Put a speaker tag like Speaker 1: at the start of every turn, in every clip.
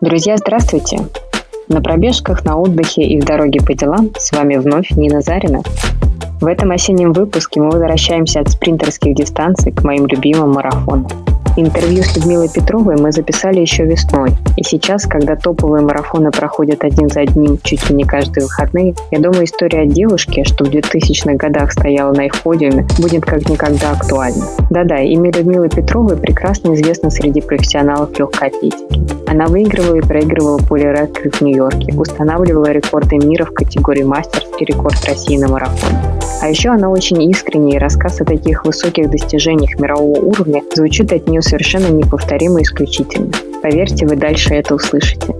Speaker 1: Друзья, здравствуйте! На пробежках, на отдыхе и в дороге по делам с вами вновь Нина Зарина. В этом осеннем выпуске мы возвращаемся от спринтерских дистанций к моим любимым марафонам. Интервью с Людмилой Петровой мы записали еще весной. И сейчас, когда топовые марафоны проходят один за одним чуть ли не каждые выходные, я думаю, история о девушке, что в 2000-х годах стояла на их подиуме, будет как никогда актуальна. Да-да, имя Людмилы Петровой прекрасно известно среди профессионалов легкой атлетики. Она выигрывала и проигрывала поле в Нью-Йорке, устанавливала рекорды мира в категории мастерс и рекорд России на марафоне. А еще она очень искренняя, и рассказ о таких высоких достижениях мирового уровня звучит от нее совершенно неповторимо и исключительно. Поверьте, вы дальше это услышите.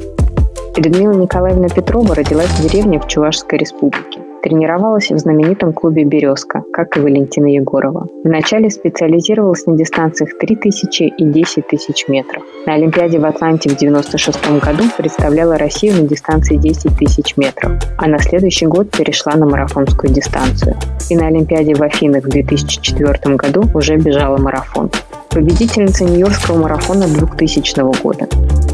Speaker 1: Людмила Николаевна Петрова родилась в деревне в Чувашской республике. Тренировалась в знаменитом клубе «Березка», как и Валентина Егорова. Вначале специализировалась на дистанциях 3000 и 10 тысяч метров. На Олимпиаде в Атланте в 1996 году представляла Россию на дистанции 10 тысяч метров, а на следующий год перешла на марафонскую дистанцию. И на Олимпиаде в Афинах в 2004 году уже бежала марафон победительница Нью-Йоркского марафона 2000 года,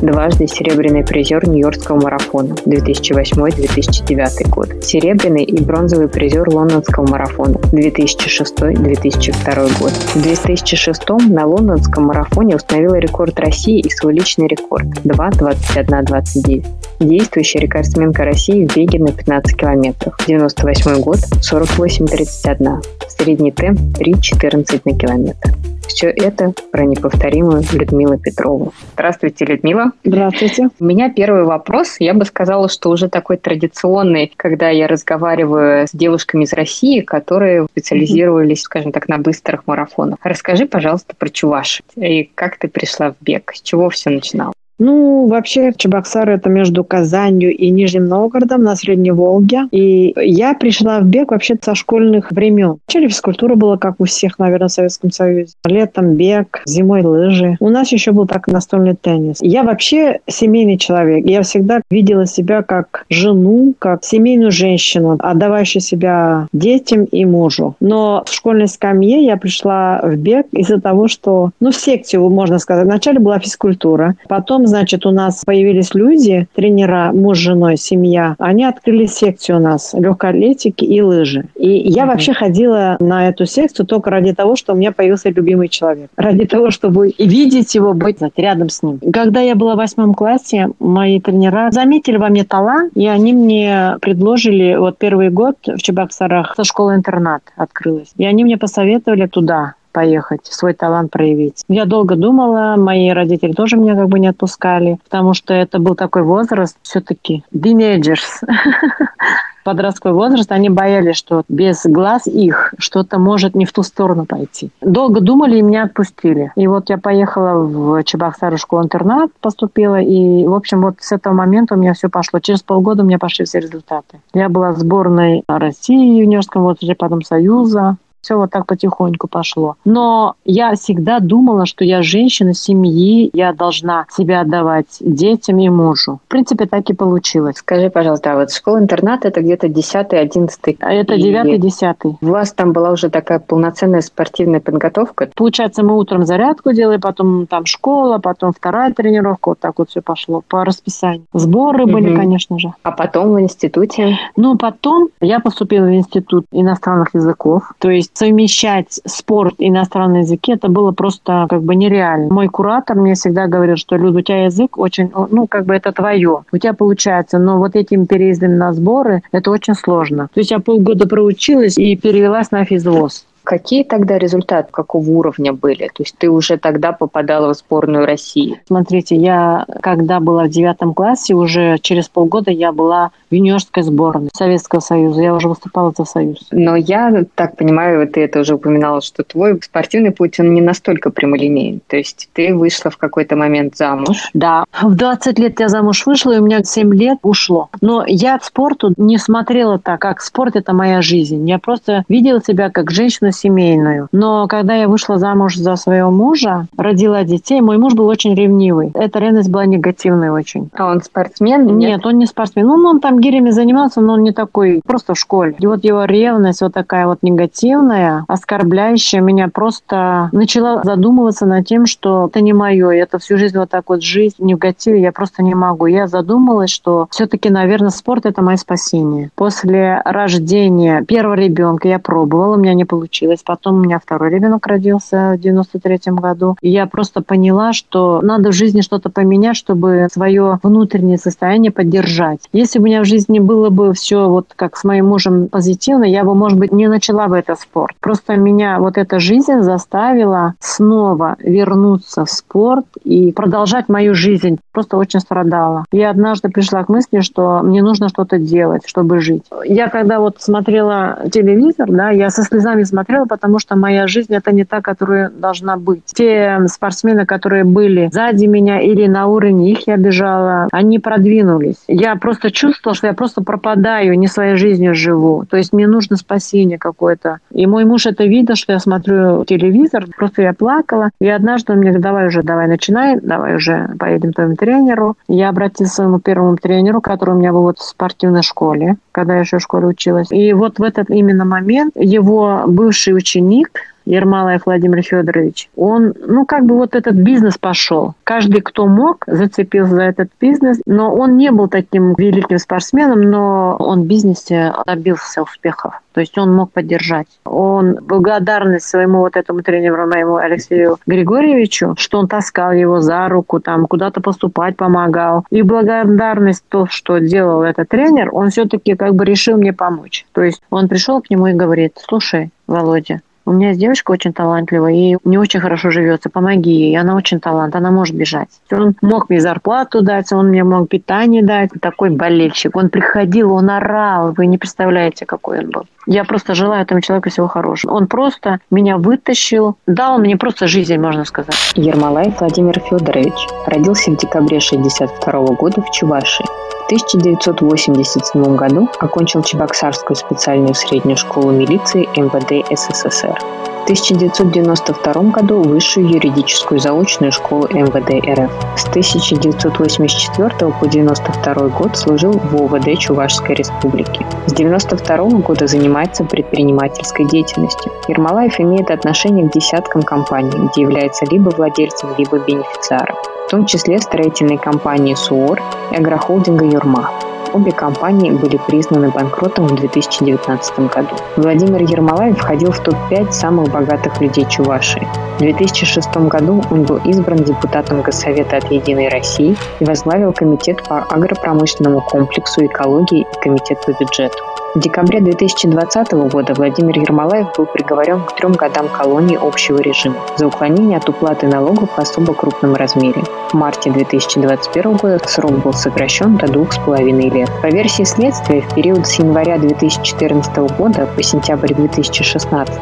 Speaker 1: дважды серебряный призер Нью-Йоркского марафона 2008-2009 год, серебряный и бронзовый призер Лондонского марафона 2006-2002 год. В 2006 на Лондонском марафоне установила рекорд России и свой личный рекорд 2.21.29. Действующая рекордсменка России в беге на 15 километров. 98 год 48.31. Средний темп 3.14 на километр. Все это про неповторимую Людмилу Петрову. Здравствуйте, Людмила.
Speaker 2: Здравствуйте.
Speaker 1: У меня первый вопрос. Я бы сказала, что уже такой традиционный, когда я разговариваю с девушками из России, которые специализировались, скажем так, на быстрых марафонах. Расскажи, пожалуйста, про Чуваш. И как ты пришла в бег? С чего все начиналось?
Speaker 2: Ну, вообще, Чебоксары – это между Казанью и Нижним Новгородом на Средней Волге. И я пришла в бег вообще со школьных времен. Вначале физкультура была, как у всех, наверное, в Советском Союзе. Летом бег, зимой лыжи. У нас еще был так настольный теннис. Я вообще семейный человек. Я всегда видела себя как жену, как семейную женщину, отдавающую себя детям и мужу. Но в школьной скамье я пришла в бег из-за того, что, ну, в секцию, можно сказать. Вначале была физкультура, потом значит, у нас появились люди, тренера, муж, женой, семья. Они открыли секцию у нас легкой атлетики и лыжи. И я mm вообще ходила на эту секцию только ради того, что у меня появился любимый человек. Ради того, чтобы видеть его, быть рядом с ним. Когда я была в восьмом классе, мои тренера заметили во мне талант, и они мне предложили, вот первый год в Чебоксарах школа-интернат открылась. И они мне посоветовали туда поехать, свой талант проявить. Я долго думала, мои родители тоже меня как бы не отпускали, потому что это был такой возраст все-таки teenagers. подростковый возраст, они боялись, что без глаз их что-то может не в ту сторону пойти. Долго думали и меня отпустили. И вот я поехала в Чебоксары школу-интернат, поступила, и, в общем, вот с этого момента у меня все пошло. Через полгода у меня пошли все результаты. Я была сборной России юниорском возрасте, потом Союза, все вот так потихоньку пошло. Но я всегда думала, что я женщина семьи, я должна себя отдавать детям и мужу. В принципе, так и получилось.
Speaker 1: Скажи, пожалуйста, а вот школа-интернат это где-то 10-11?
Speaker 2: Это 9-10.
Speaker 1: У вас там была уже такая полноценная спортивная подготовка?
Speaker 2: Получается, мы утром зарядку делали, потом там школа, потом вторая тренировка, вот так вот все пошло по расписанию. Сборы угу. были, конечно же.
Speaker 1: А потом в институте?
Speaker 2: Ну, потом я поступила в институт иностранных языков, то есть совмещать спорт и иностранный языки, это было просто как бы нереально. Мой куратор мне всегда говорил, что, Люд, у тебя язык очень, ну, как бы это твое. У тебя получается, но вот этим переездами на сборы, это очень сложно. То есть я полгода проучилась и перевелась на физвоз.
Speaker 1: Какие тогда результаты, какого уровня были? То есть ты уже тогда попадала в сборную России?
Speaker 2: Смотрите, я когда была в девятом классе, уже через полгода я была в юниорской сборной Советского Союза. Я уже выступала за Союз.
Speaker 1: Но я так понимаю, ты это уже упоминала, что твой спортивный путь, он не настолько прямолинейный. То есть ты вышла в какой-то момент замуж.
Speaker 2: Да. В 20 лет я замуж вышла, и у меня 7 лет ушло. Но я к спорту не смотрела так, как спорт – это моя жизнь. Я просто видела себя как женщину семейную. Но когда я вышла замуж за своего мужа, родила детей, мой муж был очень ревнивый. Эта ревность была негативной очень.
Speaker 1: А он спортсмен?
Speaker 2: Нет, нет он не спортсмен. Ну, он там гирями занимался, но он не такой, просто в школе. И вот его ревность вот такая вот негативная, оскорбляющая, меня просто начала задумываться над тем, что это не мое, это всю жизнь вот так вот жизнь в негативе, я просто не могу. Я задумалась, что все-таки, наверное, спорт – это мое спасение. После рождения первого ребенка я пробовала, у меня не получилось. Потом у меня второй ребенок родился в 93 году. И я просто поняла, что надо в жизни что-то поменять, чтобы свое внутреннее состояние поддержать. Если бы у меня в жизни было бы все вот как с моим мужем позитивно, я бы, может быть, не начала бы этот спорт. Просто меня вот эта жизнь заставила снова вернуться в спорт и продолжать мою жизнь. Просто очень страдала. Я однажды пришла к мысли, что мне нужно что-то делать, чтобы жить. Я когда вот смотрела телевизор, да, я со слезами смотрела, потому что моя жизнь это не та, которая должна быть. Те спортсмены, которые были сзади меня или на уровне их я бежала, они продвинулись. Я просто чувствовала, что я просто пропадаю, не своей жизнью живу. То есть мне нужно спасение какое-то. И мой муж это видел, что я смотрю телевизор, просто я плакала. И однажды он мне говорит, давай уже, давай начинай, давай уже поедем к твоему тренеру. Я обратилась к своему первому тренеру, который у меня был вот в спортивной школе, когда я еще в школе училась. И вот в этот именно момент его бывший ученик Ермолаев Владимир Федорович, он, ну, как бы вот этот бизнес пошел. Каждый, кто мог, зацепился за этот бизнес, но он не был таким великим спортсменом, но он в бизнесе добился успехов. То есть он мог поддержать. Он благодарность своему вот этому тренеру, моему Алексею Григорьевичу, что он таскал его за руку, там куда-то поступать помогал. И благодарность то, что делал этот тренер, он все-таки как бы решил мне помочь. То есть он пришел к нему и говорит, слушай, Володя, у меня есть девочка очень талантливая, ей не очень хорошо живется, помоги ей, она очень талант, она может бежать. Он мог мне зарплату дать, он мне мог питание дать, такой болельщик. Он приходил, он орал, вы не представляете, какой он был. Я просто желаю этому человеку всего хорошего. Он просто меня вытащил, дал мне просто жизнь, можно сказать.
Speaker 1: Ермолаев Владимир Федорович родился в декабре 1962 года в Чувашии. В 1987 году окончил Чебоксарскую специальную среднюю школу милиции МВД СССР. В 1992 году высшую юридическую заочную школу МВД РФ. С 1984 по 1992 год служил в ОВД Чувашской Республики. С 1992 года занимается предпринимательской деятельностью. Ермолаев имеет отношение к десяткам компаний, где является либо владельцем, либо бенефициаром в том числе строительной компании «СУОР» и агрохолдинга «Юрма». Обе компании были признаны банкротом в 2019 году. Владимир Ермолаев входил в топ-5 самых богатых людей Чувашии. В 2006 году он был избран депутатом Госсовета от «Единой России» и возглавил Комитет по агропромышленному комплексу экологии и Комитет по бюджету. В декабре 2020 года Владимир Ермолаев был приговорен к трем годам колонии общего режима за уклонение от уплаты налогов в особо крупном размере. В марте 2021 года срок был сокращен до двух с половиной лет. По версии следствия, в период с января 2014 года по сентябрь 2016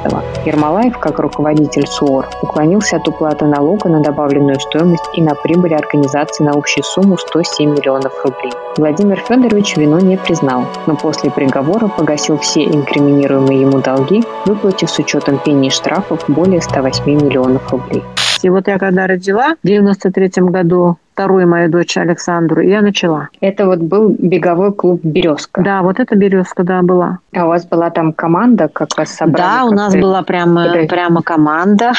Speaker 1: Ермолаев, как руководитель СУОР, уклонился от уплаты налога на добавленную стоимость и на прибыль организации на общую сумму 107 миллионов рублей. Владимир Федорович вину не признал, но после приговора прокурор погасил все инкриминируемые ему долги, выплатив с учетом пений штрафов более 108 миллионов рублей.
Speaker 2: И вот я когда родила в 93 году вторую мою дочь Александру, и я начала.
Speaker 1: Это вот был беговой клуб «Березка».
Speaker 2: Да, вот это «Березка», да, была.
Speaker 1: А у вас была там команда, как вас собрали?
Speaker 2: Да, у нас была прямо, прямо команда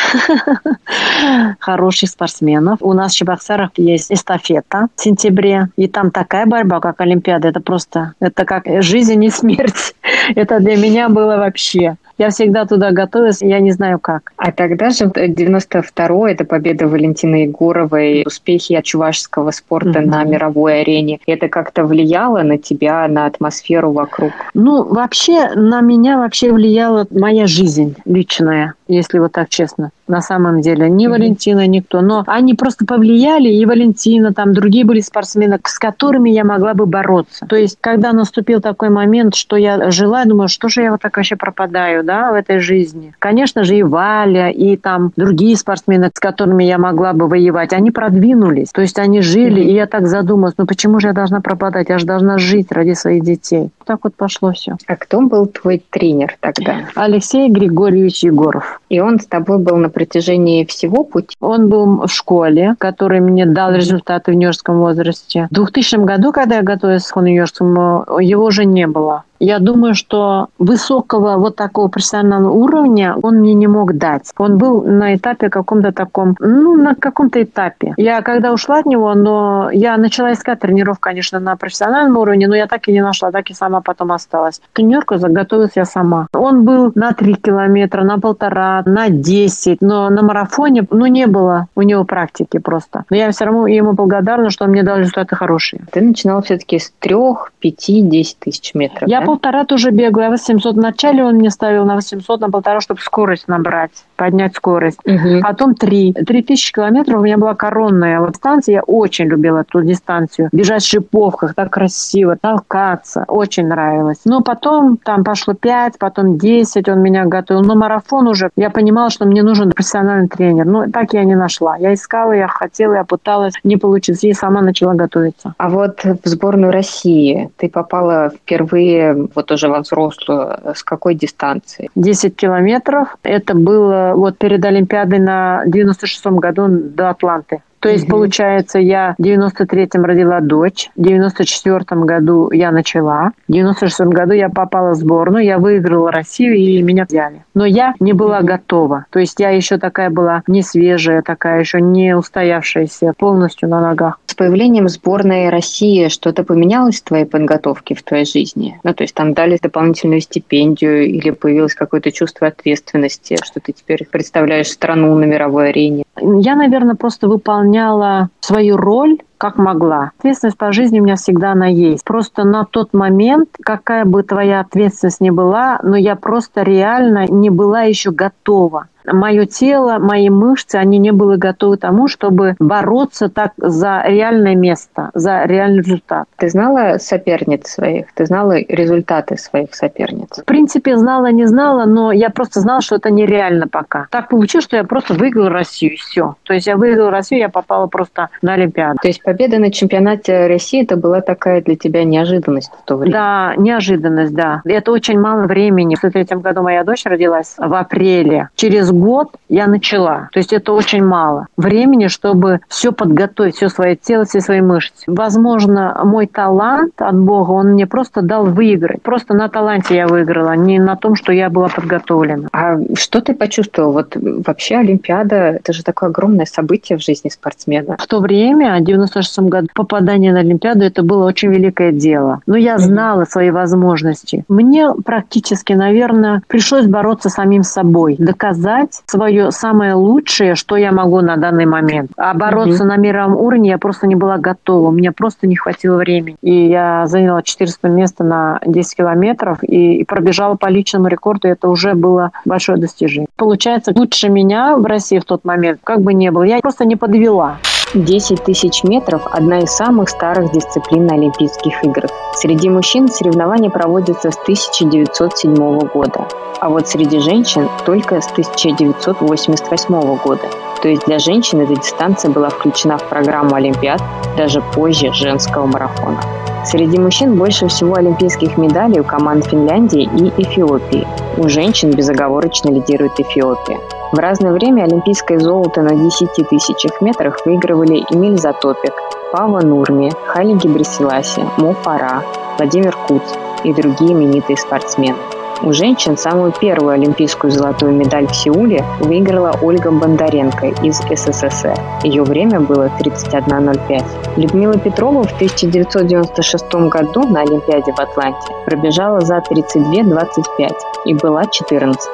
Speaker 2: хороших спортсменов. У нас в Чебоксарах есть эстафета в сентябре, и там такая борьба, как Олимпиада. Это просто, это как жизнь и смерть. Это для меня было вообще. Я всегда туда готовилась, я не знаю как.
Speaker 1: А тогда же 92-й, это победа Валентины Егоровой, успехи чувашского спорта mm-hmm. на мировой арене. Это как-то влияло на тебя, на атмосферу вокруг?
Speaker 2: Ну, вообще, на меня вообще влияла моя жизнь личная, если вот так честно на самом деле. Ни mm-hmm. Валентина, никто. Но они просто повлияли, и Валентина, там другие были спортсмены, с которыми я могла бы бороться. То есть, когда наступил такой момент, что я жила, я думаю, что же я вот так вообще пропадаю, да, в этой жизни. Конечно же, и Валя, и там другие спортсмены, с которыми я могла бы воевать, они продвинулись. То есть, они жили, mm-hmm. и я так задумалась, ну почему же я должна пропадать? Я же должна жить ради своих детей. Так вот пошло все.
Speaker 1: А кто был твой тренер тогда?
Speaker 2: Алексей Григорьевич Егоров.
Speaker 1: И он с тобой был на протяжении всего пути?
Speaker 2: Он был в школе, который мне дал результаты в юниорском возрасте. В 2000 году, когда я готовилась к юниорскому, его уже не было. Я думаю, что высокого вот такого профессионального уровня он мне не мог дать. Он был на этапе каком-то таком, ну, на каком-то этапе. Я когда ушла от него, но я начала искать тренировку, конечно, на профессиональном уровне, но я так и не нашла, так и сама потом осталась. Тренерку заготовилась я сама. Он был на 3 километра, на полтора, на 10, но на марафоне, ну, не было у него практики просто. Но я все равно ему благодарна, что он мне дал результаты хорошие.
Speaker 1: Ты начинала все-таки с 3, 5, 10 тысяч метров,
Speaker 2: Я полтора тоже бегаю, а 800 вначале он мне ставил на 800, на полтора, чтобы скорость набрать, поднять скорость.
Speaker 1: Угу.
Speaker 2: Потом три. Три тысячи километров у меня была коронная вот станция. Я очень любила эту дистанцию. Бежать в шиповках, так красиво, толкаться. Очень нравилось. Но потом там пошло пять, потом десять он меня готовил. Но марафон уже, я понимала, что мне нужен профессиональный тренер. Но так я не нашла. Я искала, я хотела, я пыталась. Не получилось. И сама начала готовиться.
Speaker 1: А вот в сборную России ты попала впервые вот уже во взрослую, с какой дистанции?
Speaker 2: 10 километров. Это было вот перед Олимпиадой на 96-м году до Атланты. То есть, получается, я в 93-м родила дочь, в 94-м году я начала, в 96-м году я попала в сборную, я выиграла Россию и меня взяли. Но я не была готова. То есть я еще такая была не свежая, такая еще не устоявшаяся полностью на ногах.
Speaker 1: С появлением сборной России что-то поменялось в твоей подготовке, в твоей жизни? Ну, то есть там дали дополнительную стипендию или появилось какое-то чувство ответственности, что ты теперь представляешь страну на мировой арене?
Speaker 2: Я, наверное, просто выполняла свою роль как могла. Ответственность по жизни у меня всегда она есть. Просто на тот момент, какая бы твоя ответственность ни была, но я просто реально не была еще готова мое тело, мои мышцы, они не были готовы тому, чтобы бороться так за реальное место, за реальный результат.
Speaker 1: Ты знала соперниц своих? Ты знала результаты своих соперниц?
Speaker 2: В принципе, знала, не знала, но я просто знала, что это нереально пока. Так получилось, что я просто выиграла Россию, и все. То есть я выиграла Россию, я попала просто на Олимпиаду.
Speaker 1: То есть победа на чемпионате России это была такая для тебя неожиданность в то время?
Speaker 2: Да, неожиданность, да. Это очень мало времени. В третьем году моя дочь родилась в апреле. Через год я начала. То есть это очень мало времени, чтобы все подготовить, все свое тело, все свои мышцы. Возможно, мой талант от Бога, он мне просто дал выиграть. Просто на таланте я выиграла, не на том, что я была подготовлена.
Speaker 1: А что ты почувствовала? Вот вообще Олимпиада, это же такое огромное событие в жизни спортсмена.
Speaker 2: В то время, в 96 году, попадание на Олимпиаду, это было очень великое дело. Но я знала свои возможности. Мне практически, наверное, пришлось бороться самим собой, доказать свое самое лучшее, что я могу на данный момент. А бороться mm-hmm. на мировом уровне я просто не была готова. У меня просто не хватило времени. И я заняла 400 место на 10 километров и, и пробежала по личному рекорду. Это уже было большое достижение. Получается, лучше меня в России в тот момент как бы не было. Я просто не подвела.
Speaker 1: 10 тысяч метров – одна из самых старых дисциплин Олимпийских играх. Среди мужчин соревнования проводятся с 1907 года, а вот среди женщин только с 1988 года. То есть для женщин эта дистанция была включена в программу Олимпиад даже позже женского марафона. Среди мужчин больше всего олимпийских медалей у команд Финляндии и Эфиопии. У женщин безоговорочно лидирует Эфиопия. В разное время олимпийское золото на 10 тысячах метрах выигрывали Эмиль Затопик, Пава Нурми, Хали Гибрисиласи, Мо Фара, Владимир Куц и другие именитые спортсмены. У женщин самую первую олимпийскую золотую медаль в Сеуле выиграла Ольга Бондаренко из СССР. Ее время было 31.05. Людмила Петрова в 1996 году на Олимпиаде в Атланте пробежала за 32.25 и была 14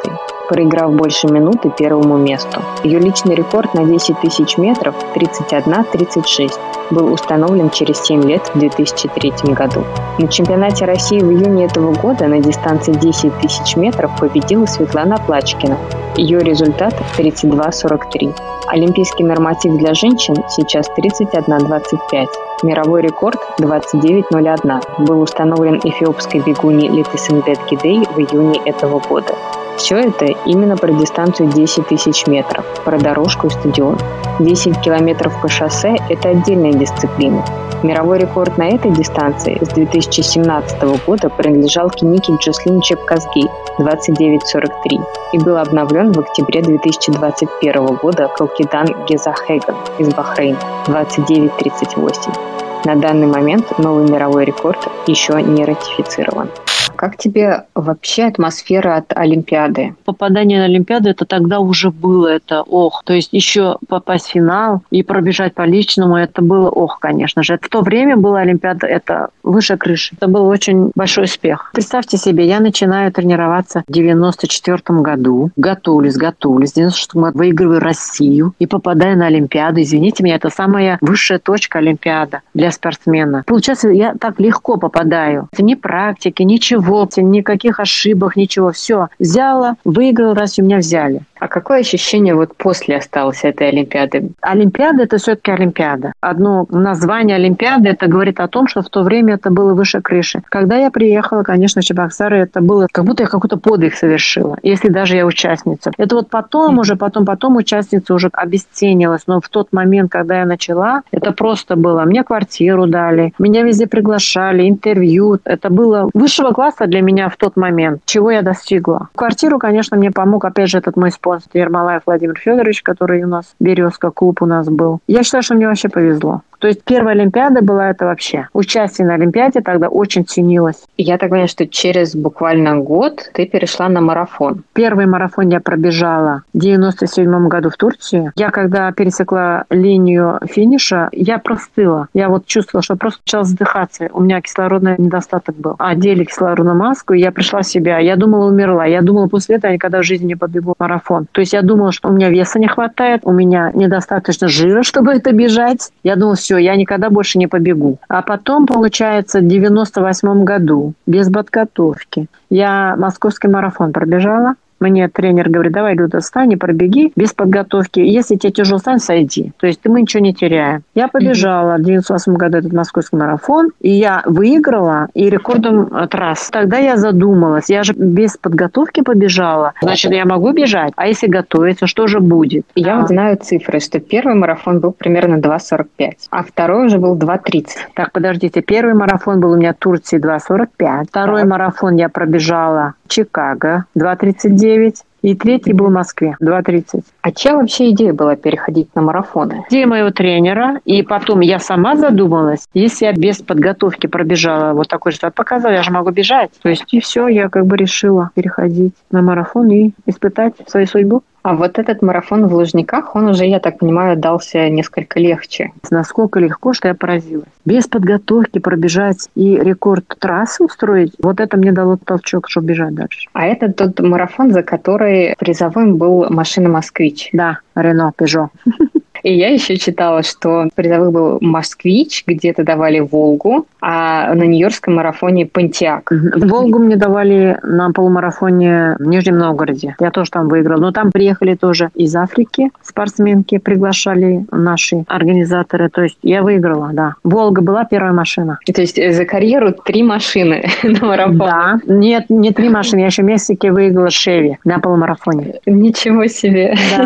Speaker 1: проиграв больше минуты первому месту. Ее личный рекорд на 10 тысяч метров 31-36 был установлен через 7 лет в 2003 году. На чемпионате России в июне этого года на дистанции 10 тысяч метров победила Светлана Плачкина. Ее результат 32-43. Олимпийский норматив для женщин сейчас 31-25. Мировой рекорд 29.01 был установлен эфиопской бегуни Летисенбет Гидей в июне этого года. Все это именно про дистанцию 10 тысяч метров, про дорожку и стадион. 10 километров по шоссе – это отдельная дисциплина. Мировой рекорд на этой дистанции с 2017 года принадлежал Кенике Джослин Чепказги 29.43 и был обновлен в октябре 2021 года Калкидан Гезахеган из Бахрейна 29.38. На данный момент новый мировой рекорд еще не ратифицирован. Как тебе вообще атмосфера от Олимпиады?
Speaker 2: Попадание на Олимпиаду это тогда уже было, это ох. То есть еще попасть в финал и пробежать по личному, это было ох, конечно же. В то время была Олимпиада, это выше крыши. Это был очень большой успех. Представьте себе, я начинаю тренироваться в 94 году, готовлюсь, готовлюсь. В 96 году выигрываю Россию и попадаю на Олимпиаду. Извините меня, это самая высшая точка Олимпиада для спортсмена. Получается, я так легко попадаю. Это ни практики, ничего никаких ошибок, ничего. Все, взяла, выиграл, раз у меня взяли.
Speaker 1: А какое ощущение вот после осталось этой Олимпиады?
Speaker 2: Олимпиада – это все-таки Олимпиада. Одно название Олимпиады – это говорит о том, что в то время это было выше крыши. Когда я приехала, конечно, в Чебоксары, это было как будто я какой-то подвиг совершила, если даже я участница. Это вот потом уже, потом, потом участница уже обесценилась. Но в тот момент, когда я начала, это просто было. Мне квартиру дали, меня везде приглашали, интервью. Это было высшего класса для меня в тот момент, чего я достигла. Квартиру, конечно, мне помог, опять же, этот мой спонсор Ермолаев Владимир Федорович, который у нас, Березка, клуб у нас был. Я считаю, что мне вообще повезло. То есть первая Олимпиада была это вообще. Участие на Олимпиаде тогда очень ценилось.
Speaker 1: Я так понимаю, что через буквально год ты перешла на марафон.
Speaker 2: Первый марафон я пробежала в 97 году в Турции. Я когда пересекла линию финиша, я простыла. Я вот чувствовала, что просто начала задыхаться. У меня кислородный недостаток был. Одели кислородную маску, и я пришла в себя. Я думала, умерла. Я думала, после этого я никогда в жизни не побегу марафон. То есть я думала, что у меня веса не хватает, у меня недостаточно жира, чтобы это бежать. Я думала, все, я никогда больше не побегу. А потом, получается, в 98 году, без подготовки, я московский марафон пробежала. Мне тренер говорит, давай, Люда, встань и пробеги без подготовки. Если тебе тяжело, встань, сойди. То есть мы ничего не теряем. Я побежала в 98 году этот московский марафон, и я выиграла и рекордом трасс. Тогда я задумалась, я же без подготовки побежала, значит, я могу бежать. А если готовиться, что же будет?
Speaker 1: Я вот знаю цифры, что первый марафон был примерно 2.45, а второй уже был 2.30.
Speaker 2: Так, подождите, первый марафон был у меня в Турции 2.45, второй так. марафон я пробежала в Чикаго 2.39, 9 и третий был в Москве, 2.30.
Speaker 1: А чем вообще идея была переходить на марафоны?
Speaker 2: Идея моего тренера, и потом я сама задумалась, если я без подготовки пробежала вот такой результат, показала, я же могу бежать. То есть и все, я как бы решила переходить на марафон и испытать свою судьбу.
Speaker 1: А вот этот марафон в Лужниках, он уже, я так понимаю, дался несколько легче.
Speaker 2: Насколько легко, что я поразилась. Без подготовки пробежать и рекорд трассы устроить, вот это мне дало толчок, чтобы бежать дальше.
Speaker 1: А это тот марафон, за который призовым был машина «Москвич».
Speaker 2: Да, Рено, Пежо.
Speaker 1: И я еще читала, что призовых был «Москвич», где-то давали «Волгу», а на Нью-Йоркском марафоне «Понтиак».
Speaker 2: «Волгу» мне давали на полумарафоне в Нижнем Новгороде. Я тоже там выиграла. Но там приехали тоже из Африки спортсменки, приглашали наши организаторы. То есть я выиграла, да. «Волга» была первая машина.
Speaker 1: То есть за карьеру три машины на марафон?
Speaker 2: Да. Нет, не три машины. Я еще в Мексике выиграла «Шеви» на полумарафоне.
Speaker 1: Ничего себе. Да.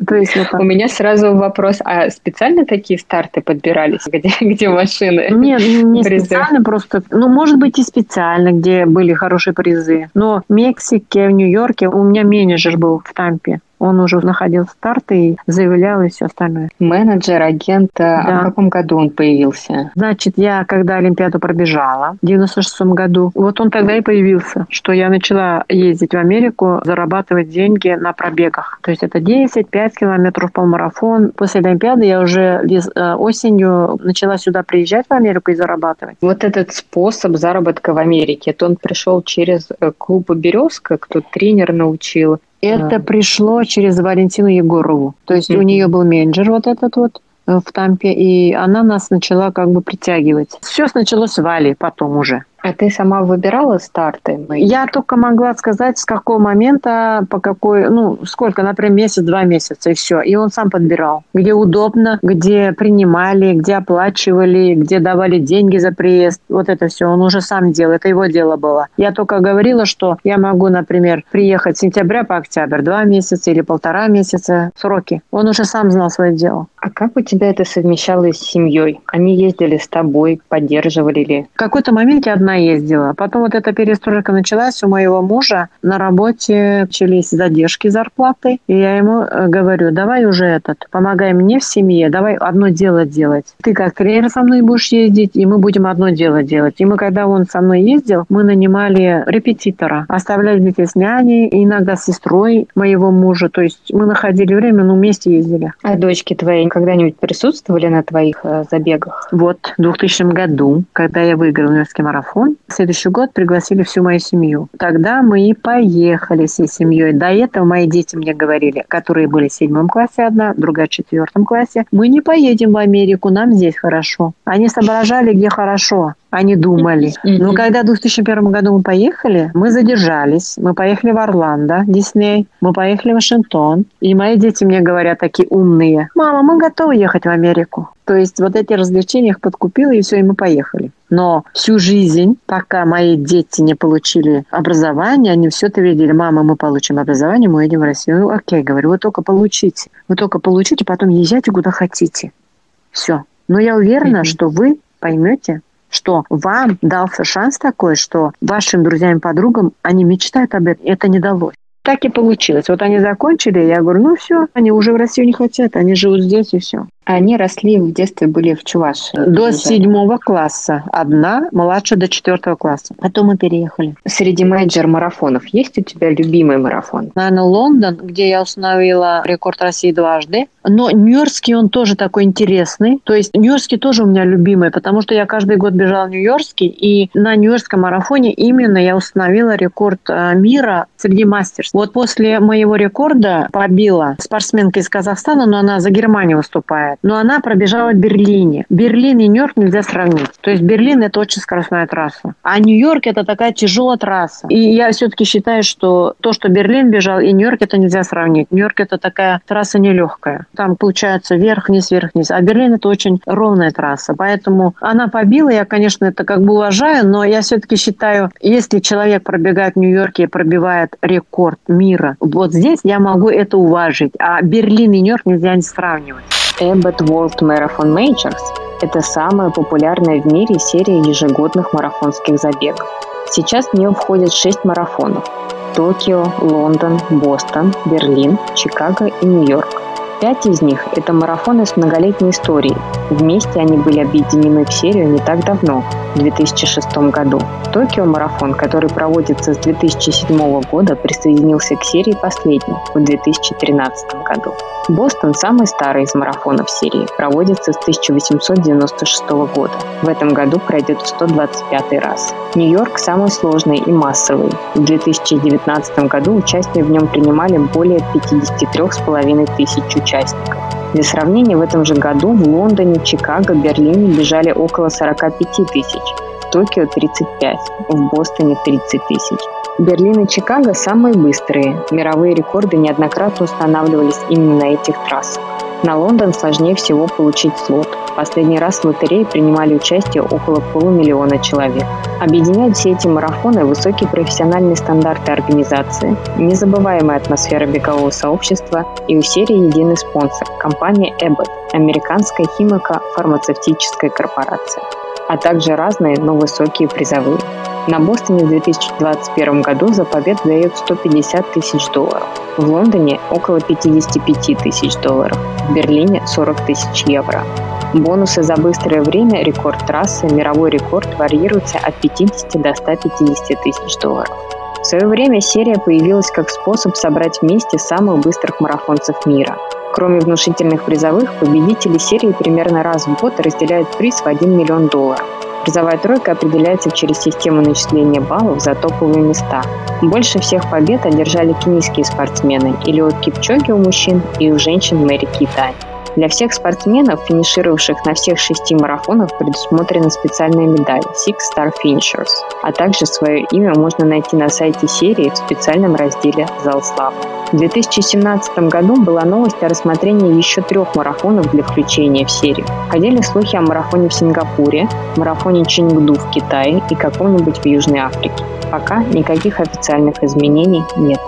Speaker 1: То есть у меня сразу вопрос вопрос, а специально такие старты подбирались, где, где машины?
Speaker 2: Нет, не призы? специально, просто, ну, может быть, и специально, где были хорошие призы. Но в Мексике, в Нью-Йорке у меня менеджер был в Тампе он уже находил старт и заявлял и все остальное.
Speaker 1: Менеджер, агент, да. а в каком году он появился?
Speaker 2: Значит, я когда Олимпиаду пробежала в 96 году, вот он тогда и появился, что я начала ездить в Америку, зарабатывать деньги на пробегах. То есть это 10, 5 километров полмарафон. После Олимпиады я уже э, осенью начала сюда приезжать в Америку и зарабатывать.
Speaker 1: Вот этот способ заработка в Америке, это он пришел через э, клуб «Березка», кто тренер научил,
Speaker 2: это пришло через Валентину Егорову. То есть mm-hmm. у нее был менеджер вот этот вот э, в Тампе, и она нас начала как бы притягивать. Все началось с Вали потом уже.
Speaker 1: А ты сама выбирала старты?
Speaker 2: Я только могла сказать, с какого момента, по какой, ну, сколько, например, месяц, два месяца, и все. И он сам подбирал, где удобно, где принимали, где оплачивали, где давали деньги за приезд. Вот это все он уже сам делал, это его дело было. Я только говорила, что я могу, например, приехать с сентября по октябрь, два месяца или полтора месяца, сроки. Он уже сам знал свое дело.
Speaker 1: А как у тебя это совмещалось с семьей? Они ездили с тобой, поддерживали ли?
Speaker 2: В какой-то момент я одна ездила. Потом вот эта перестройка началась у моего мужа. На работе начались задержки зарплаты. И я ему э, говорю, давай уже этот, помогай мне в семье, давай одно дело делать. Ты как тренер со мной будешь ездить, и мы будем одно дело делать. И мы, когда он со мной ездил, мы нанимали репетитора, оставляли вместе с няней, иногда с сестрой моего мужа. То есть мы находили время, но вместе ездили.
Speaker 1: А дочки твои когда-нибудь присутствовали на твоих э, забегах?
Speaker 2: Вот, в 2000 году, когда я выиграла университетский марафон, в следующий год пригласили всю мою семью. Тогда мы и поехали всей семьей. До этого мои дети мне говорили, которые были в седьмом классе одна, другая в четвертом классе, мы не поедем в Америку, нам здесь хорошо. Они соображали, где хорошо они думали. Но когда в 2001 году мы поехали, мы задержались. Мы поехали в Орландо, Дисней. Мы поехали в Вашингтон. И мои дети мне говорят такие умные. Мама, мы готовы ехать в Америку. То есть вот эти развлечения их подкупило, и все, и мы поехали. Но всю жизнь, пока мои дети не получили образование, они все это видели. Мама, мы получим образование, мы едем в Россию. Ну, окей, говорю, вы только получите. Вы только получите, потом езжайте куда хотите. Все. Но я уверена, mm-hmm. что вы поймете, что вам дался шанс такой, что вашим друзьям и подругам они мечтают об этом, это не далось. Так и получилось. Вот они закончили, я говорю, ну все, они уже в Россию не хотят, они живут здесь и все.
Speaker 1: Они росли в детстве, были в Чувашии.
Speaker 2: До седьмого класса. Одна, младше до четвертого класса. Потом мы переехали.
Speaker 1: Среди менеджер-марафонов есть у тебя любимый марафон?
Speaker 2: Наверное, Лондон, где я установила рекорд России дважды. Но Нью-Йоркский он тоже такой интересный. То есть Нью-Йоркский тоже у меня любимый, потому что я каждый год бежала в Нью-Йоркский, и на Нью-Йоркском марафоне именно я установила рекорд э, мира среди мастерств. Вот после моего рекорда побила спортсменка из Казахстана, но она за Германию выступает знает. Но она пробежала в Берлине. Берлин и Нью-Йорк нельзя сравнить. То есть Берлин – это очень скоростная трасса. А Нью-Йорк – это такая тяжелая трасса. И я все-таки считаю, что то, что Берлин бежал, и Нью-Йорк – это нельзя сравнить. Нью-Йорк – это такая трасса нелегкая. Там получается вверх-вниз, вверх-вниз. А Берлин – это очень ровная трасса. Поэтому она побила. Я, конечно, это как бы уважаю, но я все-таки считаю, если человек пробегает в Нью-Йорке и пробивает рекорд мира, вот здесь я могу это уважить. А Берлин и Нью-Йорк нельзя не сравнивать.
Speaker 1: Abbott World Marathon Majors – это самая популярная в мире серия ежегодных марафонских забегов. Сейчас в нее входят шесть марафонов – Токио, Лондон, Бостон, Берлин, Чикаго и Нью-Йорк. Пять из них – это марафоны с многолетней историей. Вместе они были объединены в серию не так давно, в 2006 году. Токио-марафон, который проводится с 2007 года, присоединился к серии последний, в 2013 году. Бостон – самый старый из марафонов серии, проводится с 1896 года. В этом году пройдет в 125 раз. Нью-Йорк – самый сложный и массовый. В 2019 году участие в нем принимали более 53,5 тысяч участников. Для сравнения, в этом же году в Лондоне, Чикаго, Берлине бежали около 45 тысяч, в Токио 35, в Бостоне 30 тысяч. Берлин и Чикаго самые быстрые. Мировые рекорды неоднократно устанавливались именно на этих трассах. На Лондон сложнее всего получить слот. Последний раз в лотерее принимали участие около полумиллиона человек. Объединяют все эти марафоны высокие профессиональные стандарты организации, незабываемая атмосфера бегового сообщества и у серии единый спонсор – компания Abbott, американская химико-фармацевтическая корпорация, а также разные, но высокие призовые. На Бостоне в 2021 году за победу дают 150 тысяч долларов. В Лондоне около 55 тысяч долларов. В Берлине 40 тысяч евро. Бонусы за быстрое время, рекорд трассы, мировой рекорд варьируются от 50 до 150 тысяч долларов. В свое время серия появилась как способ собрать вместе самых быстрых марафонцев мира. Кроме внушительных призовых, победители серии примерно раз в год разделяют приз в 1 миллион долларов. Призовая тройка определяется через систему начисления баллов за топовые места. Больше всех побед одержали кенийские спортсмены Илиот Кипчоги у мужчин и у женщин Мэри Китань. Для всех спортсменов, финишировавших на всех шести марафонах, предусмотрены специальные медали Six Star Finishers, а также свое имя можно найти на сайте серии в специальном разделе «Зал славы». В 2017 году была новость о рассмотрении еще трех марафонов для включения в серию. Ходили слухи о марафоне в Сингапуре, марафоне Чингду в Китае и каком-нибудь в Южной Африке. Пока никаких официальных изменений нет.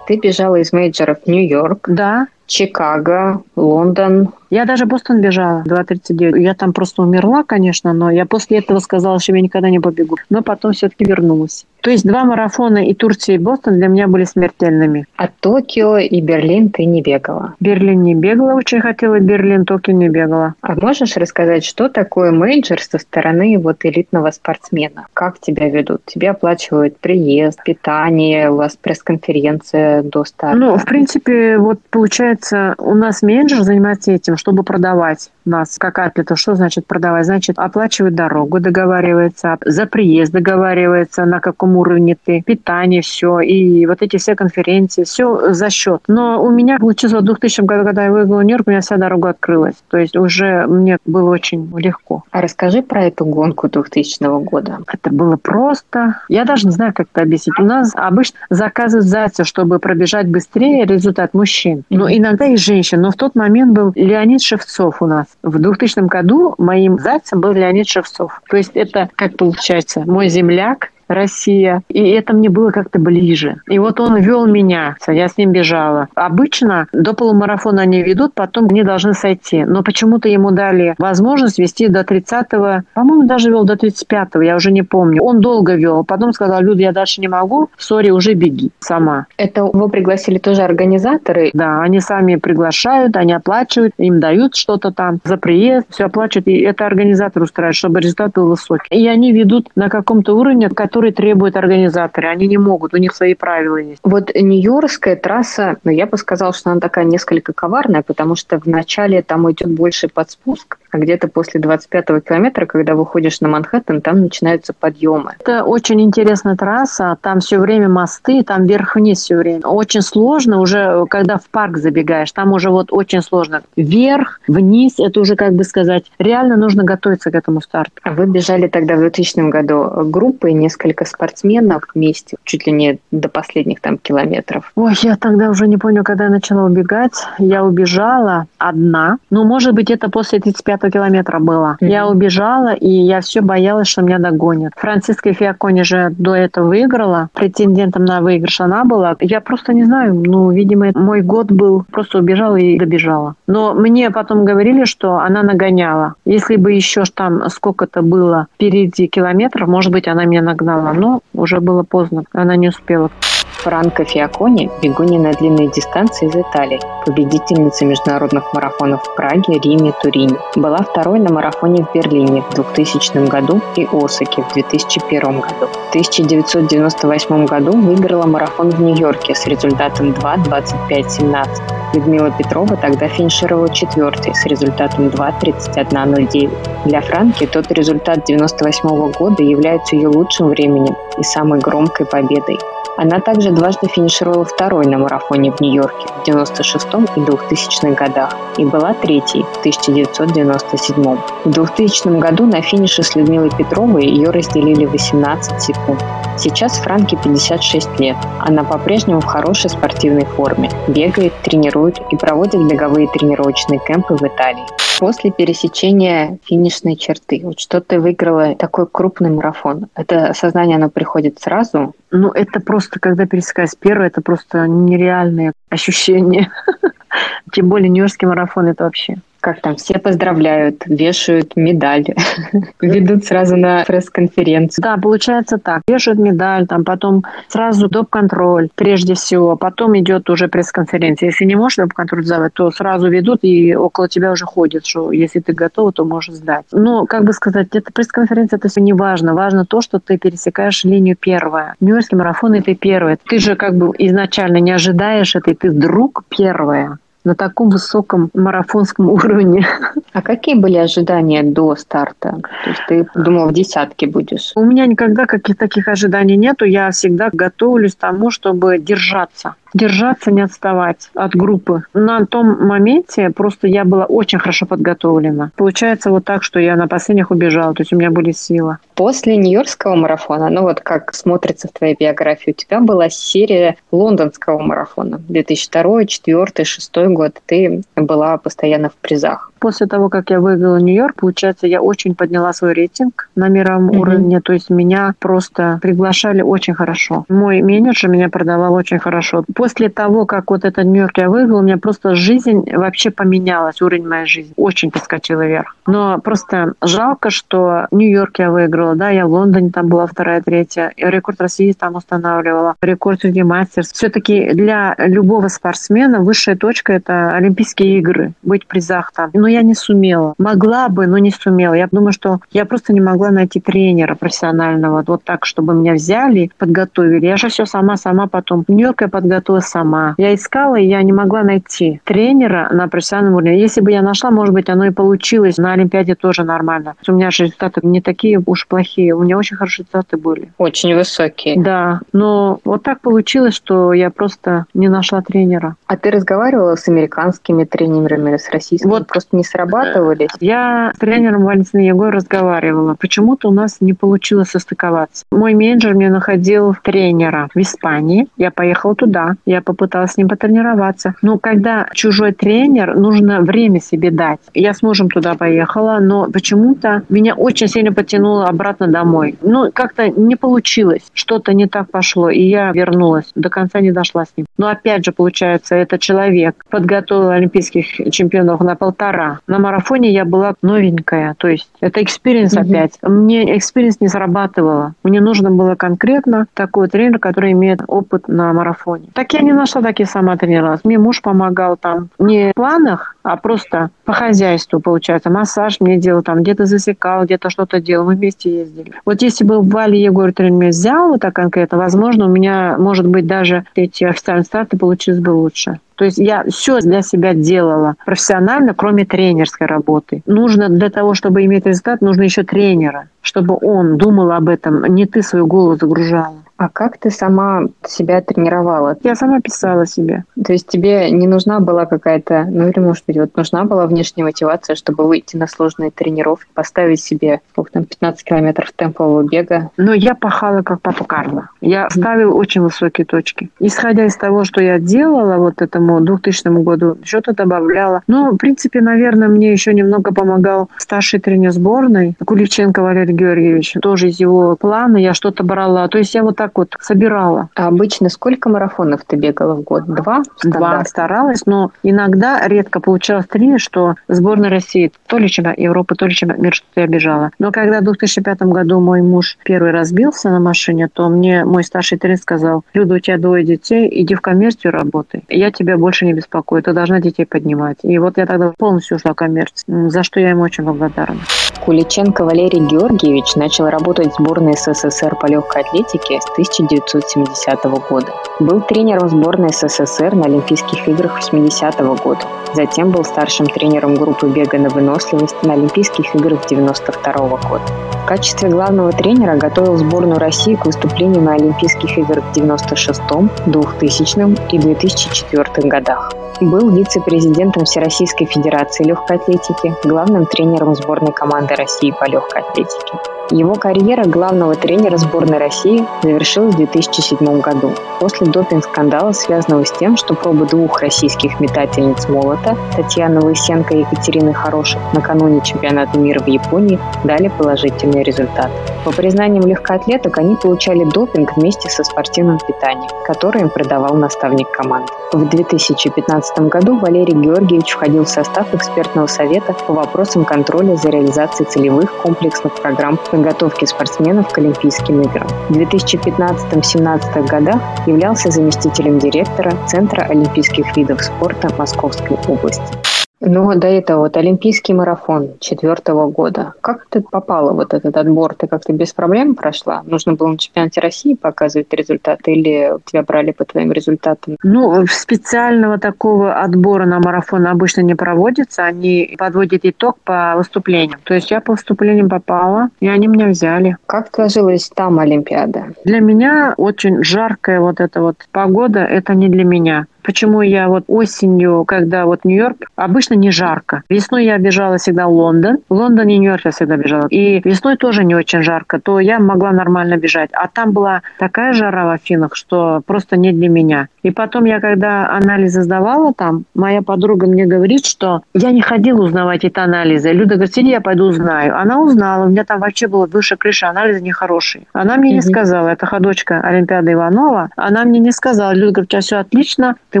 Speaker 1: Ты бежала из мейджоров Нью-Йорк,
Speaker 2: Да,
Speaker 1: Чикаго, Лондон,
Speaker 2: я даже Бостон бежала, 2.39. Я там просто умерла, конечно, но я после этого сказала, что я никогда не побегу. Но потом все-таки вернулась. То есть два марафона и Турция, и Бостон для меня были смертельными.
Speaker 1: а Токио и Берлин ты не бегала.
Speaker 2: Берлин не бегала, очень хотела Берлин, Токио не бегала.
Speaker 1: А можешь рассказать, что такое мейджор со стороны вот элитного спортсмена? Как тебя ведут? Тебе оплачивают приезд, питание, у вас пресс-конференция до старта?
Speaker 2: Ну, в принципе, вот получается, у нас менеджер занимается этим, чтобы продавать нас как атлета. Что значит продавать? Значит, оплачивает дорогу, договаривается, за приезд договаривается, на каком уровне ты, питание, все, и вот эти все конференции, все за счет. Но у меня получилось в 2000 году, когда я выиграла Нью-Йорк, у меня вся дорога открылась. То есть уже мне было очень легко.
Speaker 1: А расскажи про эту гонку 2000 года.
Speaker 2: Это было просто. Я даже не знаю, как это объяснить. У нас обычно заказывают зайца, чтобы пробежать быстрее результат мужчин. Но иногда и женщин. Но в тот момент был Леонид Шевцов у нас. В 2000 году моим зайцем был Леонид Шевцов. То есть это, как получается, мой земляк, Россия. И это мне было как-то ближе. И вот он вел меня, я с ним бежала. Обычно до полумарафона они ведут, потом они должны сойти. Но почему-то ему дали возможность вести до 30-го, по-моему, даже вел до 35-го, я уже не помню. Он долго вел. Потом сказал, Люда, я дальше не могу, сори, уже беги сама.
Speaker 1: Это его пригласили тоже организаторы.
Speaker 2: Да, они сами приглашают, они оплачивают, им дают что-то там за приезд, все оплачивают, и это организатор устраивает, чтобы результат был высокий. И они ведут на каком-то уровне, который требуют организаторы. Они не могут, у них свои правила есть.
Speaker 1: Вот Нью-Йоркская трасса, ну, я бы сказала, что она такая несколько коварная, потому что вначале там идет больше подспуск, а где-то после 25-го километра, когда выходишь на Манхэттен, там начинаются подъемы.
Speaker 2: Это очень интересная трасса, там все время мосты, там вверх-вниз все время. Очень сложно уже, когда в парк забегаешь, там уже вот очень сложно. Вверх, вниз, это уже, как бы сказать, реально нужно готовиться к этому старту.
Speaker 1: А вы бежали тогда в 2000 году группой, несколько спортсменов вместе, чуть ли не до последних там километров.
Speaker 2: Ой, я тогда уже не помню, когда я начала убегать. Я убежала одна. Ну, может быть, это после 35 километра было.
Speaker 1: Мгм.
Speaker 2: Я убежала, и я все боялась, что меня догонят. Франциска Фиакони же до этого выиграла. Претендентом на выигрыш она была. Я просто не знаю. Ну, видимо, мой год был. Просто убежала и добежала. Но мне потом говорили, что она нагоняла. Если бы еще там сколько-то было впереди километров, может быть, она меня нагнала. Но уже было поздно. Она не успела.
Speaker 1: Франко Фиакони – бегунья на длинные дистанции из Италии, победительница международных марафонов в Праге, Риме, Турине. Была второй на марафоне в Берлине в 2000 году и Осаке в 2001 году. В 1998 году выиграла марафон в Нью-Йорке с результатом 2.25.17. Людмила Петрова тогда финишировала четвертой с результатом 2.31.09. Для Франки тот результат 98 года является ее лучшим временем и самой громкой победой. Она также дважды финишировала второй на марафоне в Нью-Йорке в 96 и 2000 годах и была третьей в 1997. В 2000 году на финише с Людмилой Петровой ее разделили 18 секунд. Сейчас Франке 56 лет. Она по-прежнему в хорошей спортивной форме. Бегает, тренирует и проводит беговые тренировочные кемпы в Италии. После пересечения финишной черты, вот что ты выиграла такой крупный марафон, это сознание, оно приходит сразу,
Speaker 2: Ну, это просто, когда пересекаюсь первое, это просто нереальные ощущения. Тем более Нью-Йоркский марафон это вообще.
Speaker 1: Как там все поздравляют, вешают медаль, ведут сразу на пресс-конференцию.
Speaker 2: Да, получается так. Вешают медаль, там потом сразу доп-контроль прежде всего, потом идет уже пресс-конференция. Если не можешь доп-контроль сдавать, то сразу ведут и около тебя уже ходят, что если ты готова, то можешь сдать. Но, как бы сказать, это пресс-конференция, это все не важно. Важно то, что ты пересекаешь линию первая. Нью-Йоркский марафон это первое. Ты же как бы изначально не ожидаешь это, и ты вдруг первая на таком высоком марафонском уровне.
Speaker 1: А какие были ожидания до старта? То есть ты думал, в десятке будешь?
Speaker 2: У меня никогда каких таких ожиданий нету. Я всегда готовлюсь к тому, чтобы держаться. Держаться, не отставать от группы. На том моменте просто я была очень хорошо подготовлена. Получается вот так, что я на последних убежала, то есть у меня были силы.
Speaker 1: После Нью-Йоркского марафона, ну вот как смотрится в твоей биографии, у тебя была серия лондонского марафона 2002, 2004, 2006 год. Ты была постоянно в призах.
Speaker 2: После того, как я выиграла Нью-Йорк, получается, я очень подняла свой рейтинг на мировом mm-hmm. уровне. То есть меня просто приглашали очень хорошо. Мой менеджер меня продавал очень хорошо. После того, как вот этот Нью-Йорк я выиграла, у меня просто жизнь вообще поменялась, уровень моей жизни очень подскочила вверх. Но просто жалко, что Нью-Йорк я выиграла, да, я в Лондоне там была вторая, третья, рекорд России там устанавливала, рекорд среди мастерств. Все-таки для любого спортсмена высшая точка – это Олимпийские игры, быть в призах там. Но я не сумела. Могла бы, но не сумела. Я думаю, что я просто не могла найти тренера профессионального, вот так, чтобы меня взяли, подготовили. Я же все сама-сама потом. Нью-Йорк я подготовила сама. Я искала, и я не могла найти тренера на профессиональном уровне. Если бы я нашла, может быть, оно и получилось. На Олимпиаде тоже нормально. У меня же результаты не такие уж плохие. У меня очень хорошие результаты были.
Speaker 1: Очень высокие.
Speaker 2: Да. Но вот так получилось, что я просто не нашла тренера.
Speaker 1: А ты разговаривала с американскими тренерами, с российскими? Вот просто не срабатывались?
Speaker 2: Я с тренером Валентиной Егор разговаривала. Почему-то у нас не получилось состыковаться. Мой менеджер мне находил тренера в Испании. Я поехала туда. Я попыталась с ним потренироваться. Но когда чужой тренер, нужно время себе дать. Я с мужем туда поехала, но почему-то меня очень сильно потянуло обратно домой. Ну, как-то не получилось. Что-то не так пошло, и я вернулась. До конца не дошла с ним. Но опять же, получается, этот человек подготовил олимпийских чемпионов на полтора. На марафоне я была новенькая. То есть это experience mm-hmm. опять. Мне experience не срабатывало. Мне нужно было конкретно такой тренер, который имеет опыт на марафоне. Так я не нашла, так и сама тренировалась. Мне муж помогал там не в планах, а просто по хозяйству, получается. Массаж мне делал, там где-то засекал, где-то что-то делал. Мы вместе ездили. Вот если бы Валя Егор тренер меня взял вот так конкретно, возможно, у меня, может быть, даже эти официальные старты получились бы лучше. То есть я все для себя делала профессионально, кроме тренерской работы. Нужно для того, чтобы иметь результат, нужно еще тренера, чтобы он думал об этом, не ты свою голову загружала.
Speaker 1: А как ты сама себя тренировала?
Speaker 2: Я сама писала себе.
Speaker 1: То есть тебе не нужна была какая-то, ну или может быть, вот нужна была внешняя мотивация, чтобы выйти на сложные тренировки, поставить себе, сколько там, 15 километров темпового бега?
Speaker 2: Но я пахала как папа Карло. Я ставила очень высокие точки. Исходя из того, что я делала вот этому 2000 году, что-то добавляла. Ну, в принципе, наверное, мне еще немного помогал старший тренер сборной Куличенко Валерий Георгиевич. Тоже из его плана я что-то брала. То есть я вот так вот собирала.
Speaker 1: А обычно сколько марафонов ты бегала в год? Два?
Speaker 2: Два старалась, но иногда редко получалось три, что сборная России то ли чемпионат Европы, то ли чемпионат мира что-то я бежала. Но когда в 2005 году мой муж первый разбился на машине, то мне мой старший тренер сказал, Люда, у тебя двое детей, иди в коммерцию работай. Я тебя больше не беспокою, ты должна детей поднимать. И вот я тогда полностью ушла в коммерцию, за что я ему очень благодарна.
Speaker 1: Куличенко Валерий Георгиевич начал работать в сборной СССР по легкой атлетике с 1970 года. Был тренером сборной СССР на Олимпийских играх 80 года. Затем был старшим тренером группы бега на выносливость на Олимпийских играх 92 года. В качестве главного тренера готовил сборную России к выступлению на Олимпийских играх в 96, 2000 и 2004 годах. Был вице-президентом Всероссийской Федерации легкой атлетики, главным тренером сборной команды России по легкой атлетике. Его карьера главного тренера сборной России завершилась в 2007 году после допинг-скандала, связанного с тем, что пробы двух российских метательниц молота Татьяны Лысенко и Екатерины Хороших накануне чемпионата мира в Японии дали положительный результат. По признаниям легкоатлеток, они получали допинг вместе со спортивным питанием, которое им продавал наставник команды. В 2015 году Валерий Георгиевич входил в состав экспертного совета по вопросам контроля за реализацией целевых комплексных программ подготовки спортсменов к Олимпийским играм. В 2015-2017 годах являлся заместителем директора Центра олимпийских видов спорта Московской области. Ну, до этого вот Олимпийский марафон четвертого года. Как ты попала вот этот отбор? Ты как-то без проблем прошла? Нужно было на чемпионате России показывать результаты или тебя брали по твоим результатам?
Speaker 2: Ну, специального такого отбора на марафон обычно не проводится. Они подводят итог по выступлениям. То есть я по выступлениям попала, и они меня взяли.
Speaker 1: Как сложилась там Олимпиада?
Speaker 2: Для меня очень жаркая вот эта вот погода, это не для меня. Почему я вот осенью, когда вот Нью-Йорк, обычно не жарко. Весной я бежала всегда в Лондон. В Лондоне и Нью-Йорк я всегда бежала. И весной тоже не очень жарко, то я могла нормально бежать. А там была такая жара в Афинах, что просто не для меня. И потом я, когда анализы сдавала там, моя подруга мне говорит, что я не ходила узнавать эти анализы. Люда говорит, сиди, я пойду узнаю. Она узнала, у меня там вообще было выше крыши, анализы нехорошие. Она мне не сказала, это ходочка Олимпиада Иванова, она мне не сказала, Люда говорит, у тебя все отлично, ты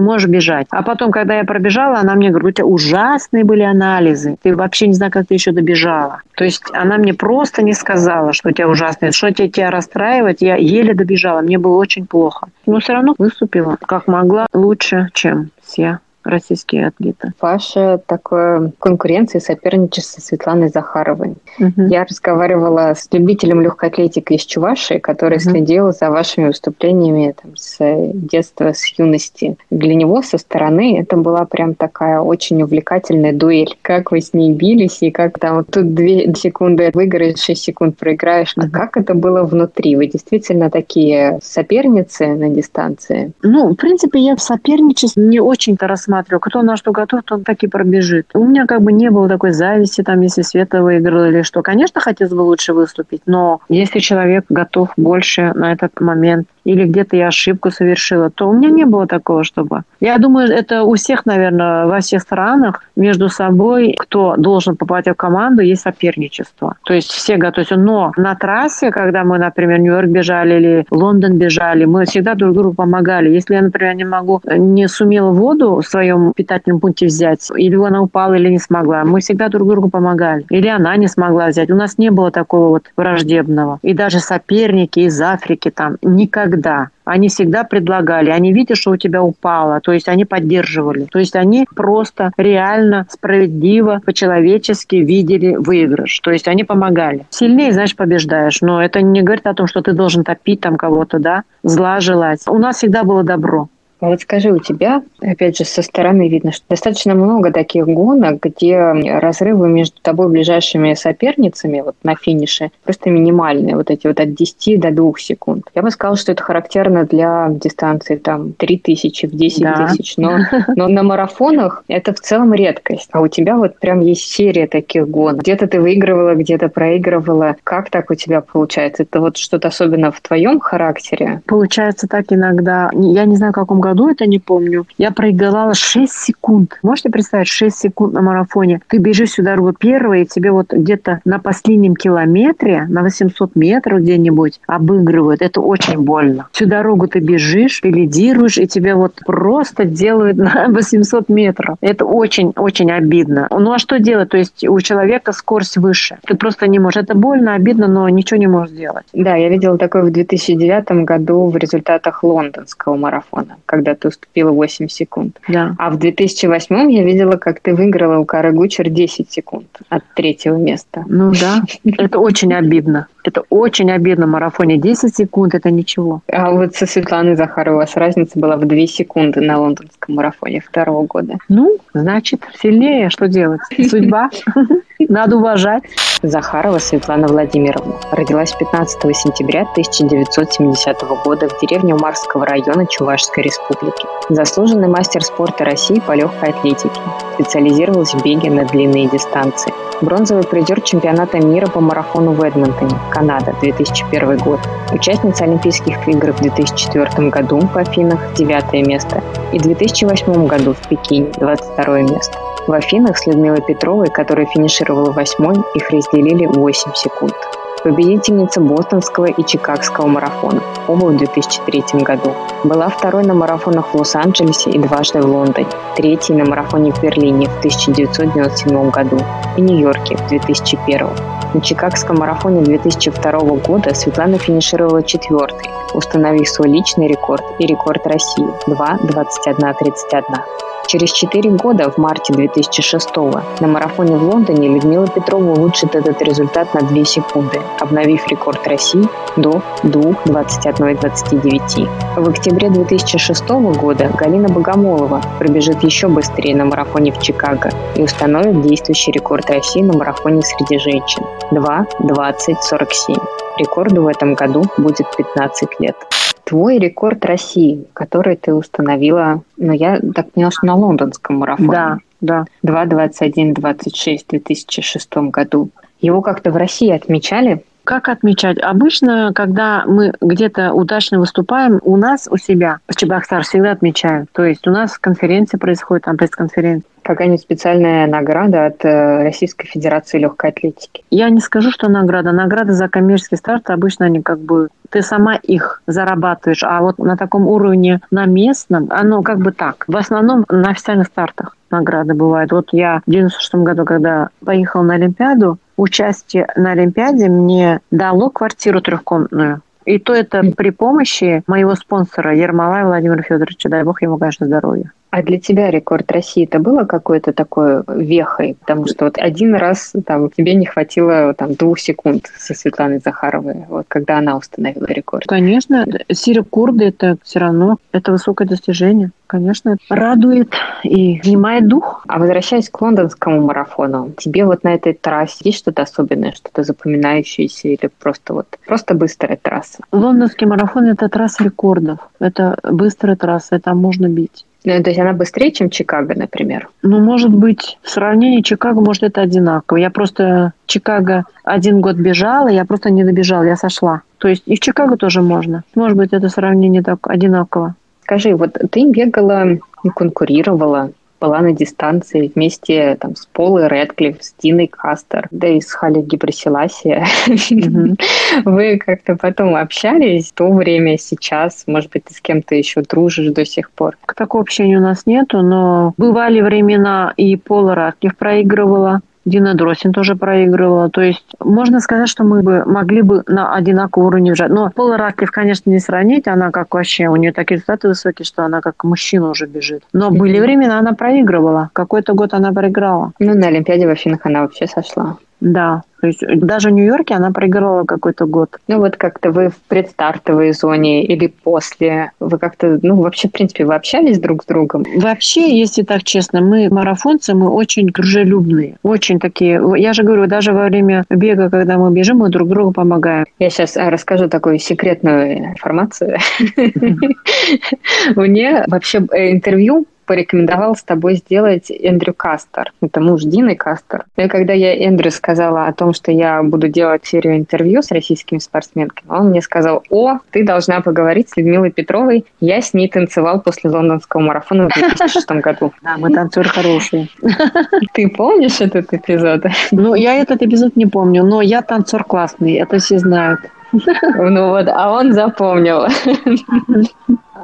Speaker 2: можешь бежать. А потом, когда я пробежала, она мне говорит, у тебя ужасные были анализы, ты вообще не знаю, как ты еще добежала. То есть она мне просто не сказала, что у тебя ужасные, что тебе тебя расстраивать, я еле добежала, мне было очень плохо. Но все равно выступила как могла лучше, чем все российские атлеты.
Speaker 1: Ваша такое конкуренция и соперничество с Светланой Захаровой. Угу. Я разговаривала с любителем легкой атлетики из Чувашии, который угу. следил за вашими выступлениями там, с детства, с юности. Для него со стороны это была прям такая очень увлекательная дуэль. Как вы с ней бились, и как там тут две секунды выиграешь, шесть секунд проиграешь. Угу. А как это было внутри? Вы действительно такие соперницы на дистанции?
Speaker 2: Ну, в принципе, я в соперничестве не очень-то рассматриваю рассматриваю. Кто на что готов, тот так и пробежит. У меня как бы не было такой зависти, там, если Света выиграла или что. Конечно, хотелось бы лучше выступить, но если человек готов больше на этот момент, или где-то я ошибку совершила, то у меня не было такого, чтобы... Я думаю, это у всех, наверное, во всех странах между собой, кто должен попасть в команду, есть соперничество. То есть все готовятся. Но на трассе, когда мы, например, Нью-Йорк бежали или Лондон бежали, мы всегда друг другу помогали. Если я, например, не могу, не сумела воду в своем питательном пункте взять, или она упала, или не смогла, мы всегда друг другу помогали. Или она не смогла взять. У нас не было такого вот враждебного. И даже соперники из Африки там никогда всегда. Они всегда предлагали. Они видят, что у тебя упало. То есть они поддерживали. То есть они просто реально справедливо, по-человечески видели выигрыш. То есть они помогали. Сильнее, значит, побеждаешь. Но это не говорит о том, что ты должен топить там кого-то, да, зла желать. У нас всегда было добро.
Speaker 1: А вот скажи, у тебя, опять же, со стороны видно, что достаточно много таких гонок, где разрывы между тобой ближайшими соперницами вот на финише просто минимальные, вот эти вот от 10 до 2 секунд. Я бы сказала, что это характерно для дистанции там 3 тысячи в 10 да. тысяч, но, но на марафонах это в целом редкость. А у тебя вот прям есть серия таких гонок. Где-то ты выигрывала, где-то проигрывала. Как так у тебя получается? Это вот что-то особенно в твоем характере?
Speaker 2: Получается так иногда. Я не знаю, в каком году, это не помню, я проиграла 6 секунд. Можете представить, 6 секунд на марафоне? Ты бежишь всю дорогу первой, и тебе вот где-то на последнем километре, на 800 метров где-нибудь обыгрывают. Это очень больно. Всю дорогу ты бежишь, ты лидируешь, и тебе вот просто делают на 800 метров. Это очень-очень обидно. Ну а что делать? То есть у человека скорость выше. Ты просто не можешь. Это больно, обидно, но ничего не можешь сделать.
Speaker 1: Да, я видела такое в 2009 году в результатах лондонского марафона, когда ты уступила 8 секунд.
Speaker 2: Да.
Speaker 1: А в 2008 я видела, как ты выиграла у Кары Гучер 10 секунд от третьего места.
Speaker 2: Ну да, это очень обидно. Это очень обидно в марафоне. 10 секунд – это ничего.
Speaker 1: А вот со Светланой Захаровой у вас разница была в 2 секунды на лондонском марафоне второго года.
Speaker 2: Ну, значит, сильнее. Что делать? Судьба. Надо уважать.
Speaker 1: Захарова Светлана Владимировна родилась 15 сентября 1970 года в деревне Умарского района Чувашской республики. Заслуженный мастер спорта России по легкой атлетике. Специализировалась в беге на длинные дистанции. Бронзовый призер чемпионата мира по марафону в Эдмонтоне, Канада, 2001 год. Участница Олимпийских игр в 2004 году в Афинах, 9 место. И в 2008 году в Пекине, 22 место. В Афинах с Людмилой Петровой, которая финишировала восьмой, их разделили 8 секунд победительница бостонского и чикагского марафонов, оба в 2003 году. Была второй на марафонах в Лос-Анджелесе и дважды в Лондоне, третьей на марафоне в Берлине в 1997 году и Нью-Йорке в 2001. На Чикагском марафоне 2002 года Светлана финишировала четвертой, установив свой личный рекорд и рекорд России – 2.21.31. Через 4 года, в марте 2006 на марафоне в Лондоне Людмила Петрова улучшит этот результат на 2 секунды, обновив рекорд России до 2.21.29. В октябре 2006 года Галина Богомолова пробежит еще быстрее на марафоне в Чикаго и установит действующий рекорд России на марафоне среди женщин – 2.20.47. Рекорду в этом году будет 15 лет. Твой рекорд России, который ты установила, ну, я так поняла, что на лондонском марафоне.
Speaker 2: Да, да.
Speaker 1: 2.21.26 в 2006 году. Его как-то в России отмечали?
Speaker 2: Как отмечать? Обычно, когда мы где-то удачно выступаем, у нас, у себя, в Чебоксар всегда отмечают. То есть у нас конференция происходит, там пресс-конференция.
Speaker 1: Какая-нибудь специальная награда от э, Российской Федерации легкой атлетики?
Speaker 2: Я не скажу, что награда. Награда за коммерческий старт обычно они как бы ты сама их зарабатываешь, а вот на таком уровне, на местном, оно как бы так. В основном на официальных стартах награды бывают. Вот я в 96 году, когда поехала на Олимпиаду, участие на Олимпиаде мне дало квартиру трехкомнатную. И то это при помощи моего спонсора Ермолая Владимира Федоровича, дай бог ему, конечно, здоровья.
Speaker 1: А для тебя рекорд России это было какой-то такой вехой? Потому что вот один раз там тебе не хватило там двух секунд со Светланой Захаровой, вот когда она установила рекорд.
Speaker 2: Конечно, рекорды это все равно это высокое достижение. Конечно, радует и внимает дух.
Speaker 1: А возвращаясь к лондонскому марафону, тебе вот на этой трассе есть что-то особенное, что-то запоминающееся или просто вот просто быстрая трасса?
Speaker 2: Лондонский марафон – это трасса рекордов. Это быстрая трасса, это можно бить.
Speaker 1: Ну, то есть она быстрее, чем Чикаго, например?
Speaker 2: Ну, может быть, в сравнении Чикаго, может, это одинаково. Я просто Чикаго один год бежала, я просто не добежала, я сошла. То есть и в Чикаго тоже можно. Может быть, это сравнение так одинаково.
Speaker 1: Скажи, вот ты бегала и конкурировала была на дистанции вместе там, с Полой Редклифф, с Диной Кастер, да и с Хали Гибрасиласи. Вы как-то потом общались в то время, сейчас? Может быть, ты с кем-то еще дружишь до сих пор?
Speaker 2: Такого общения у нас нету, но бывали времена, и Пола Редклифф проигрывала, Дина Дросин тоже проигрывала. То есть можно сказать, что мы бы могли бы на одинаковом уровне бежать. Но Пола Раклиф, конечно, не сравнить. Она как вообще, у нее такие результаты высокие, что она как мужчина уже бежит. Но были времена, она проигрывала. Какой-то год она проиграла.
Speaker 1: Ну, на Олимпиаде в Афинах она вообще сошла.
Speaker 2: Да, то есть даже в Нью-Йорке она проиграла какой-то год.
Speaker 1: Ну вот как-то вы в предстартовой зоне или после, вы как-то, ну вообще, в принципе, вы общались друг с другом?
Speaker 2: Вообще, если так честно, мы марафонцы, мы очень дружелюбные, очень такие. Я же говорю, даже во время бега, когда мы бежим, мы друг другу помогаем.
Speaker 1: Я сейчас а, расскажу такую секретную информацию. Мне вообще э, интервью порекомендовал с тобой сделать Эндрю Кастер. Это муж Дины Кастер. И когда я Эндрю сказала о том, что я буду делать серию интервью с российскими спортсменками, он мне сказал, о, ты должна поговорить с Людмилой Петровой. Я с ней танцевал после лондонского марафона в 2006 году.
Speaker 2: Да, мы танцоры хорошие.
Speaker 1: Ты помнишь этот эпизод?
Speaker 2: Ну, я этот эпизод не помню, но я танцор классный, это все знают.
Speaker 1: Ну вот, а он запомнил.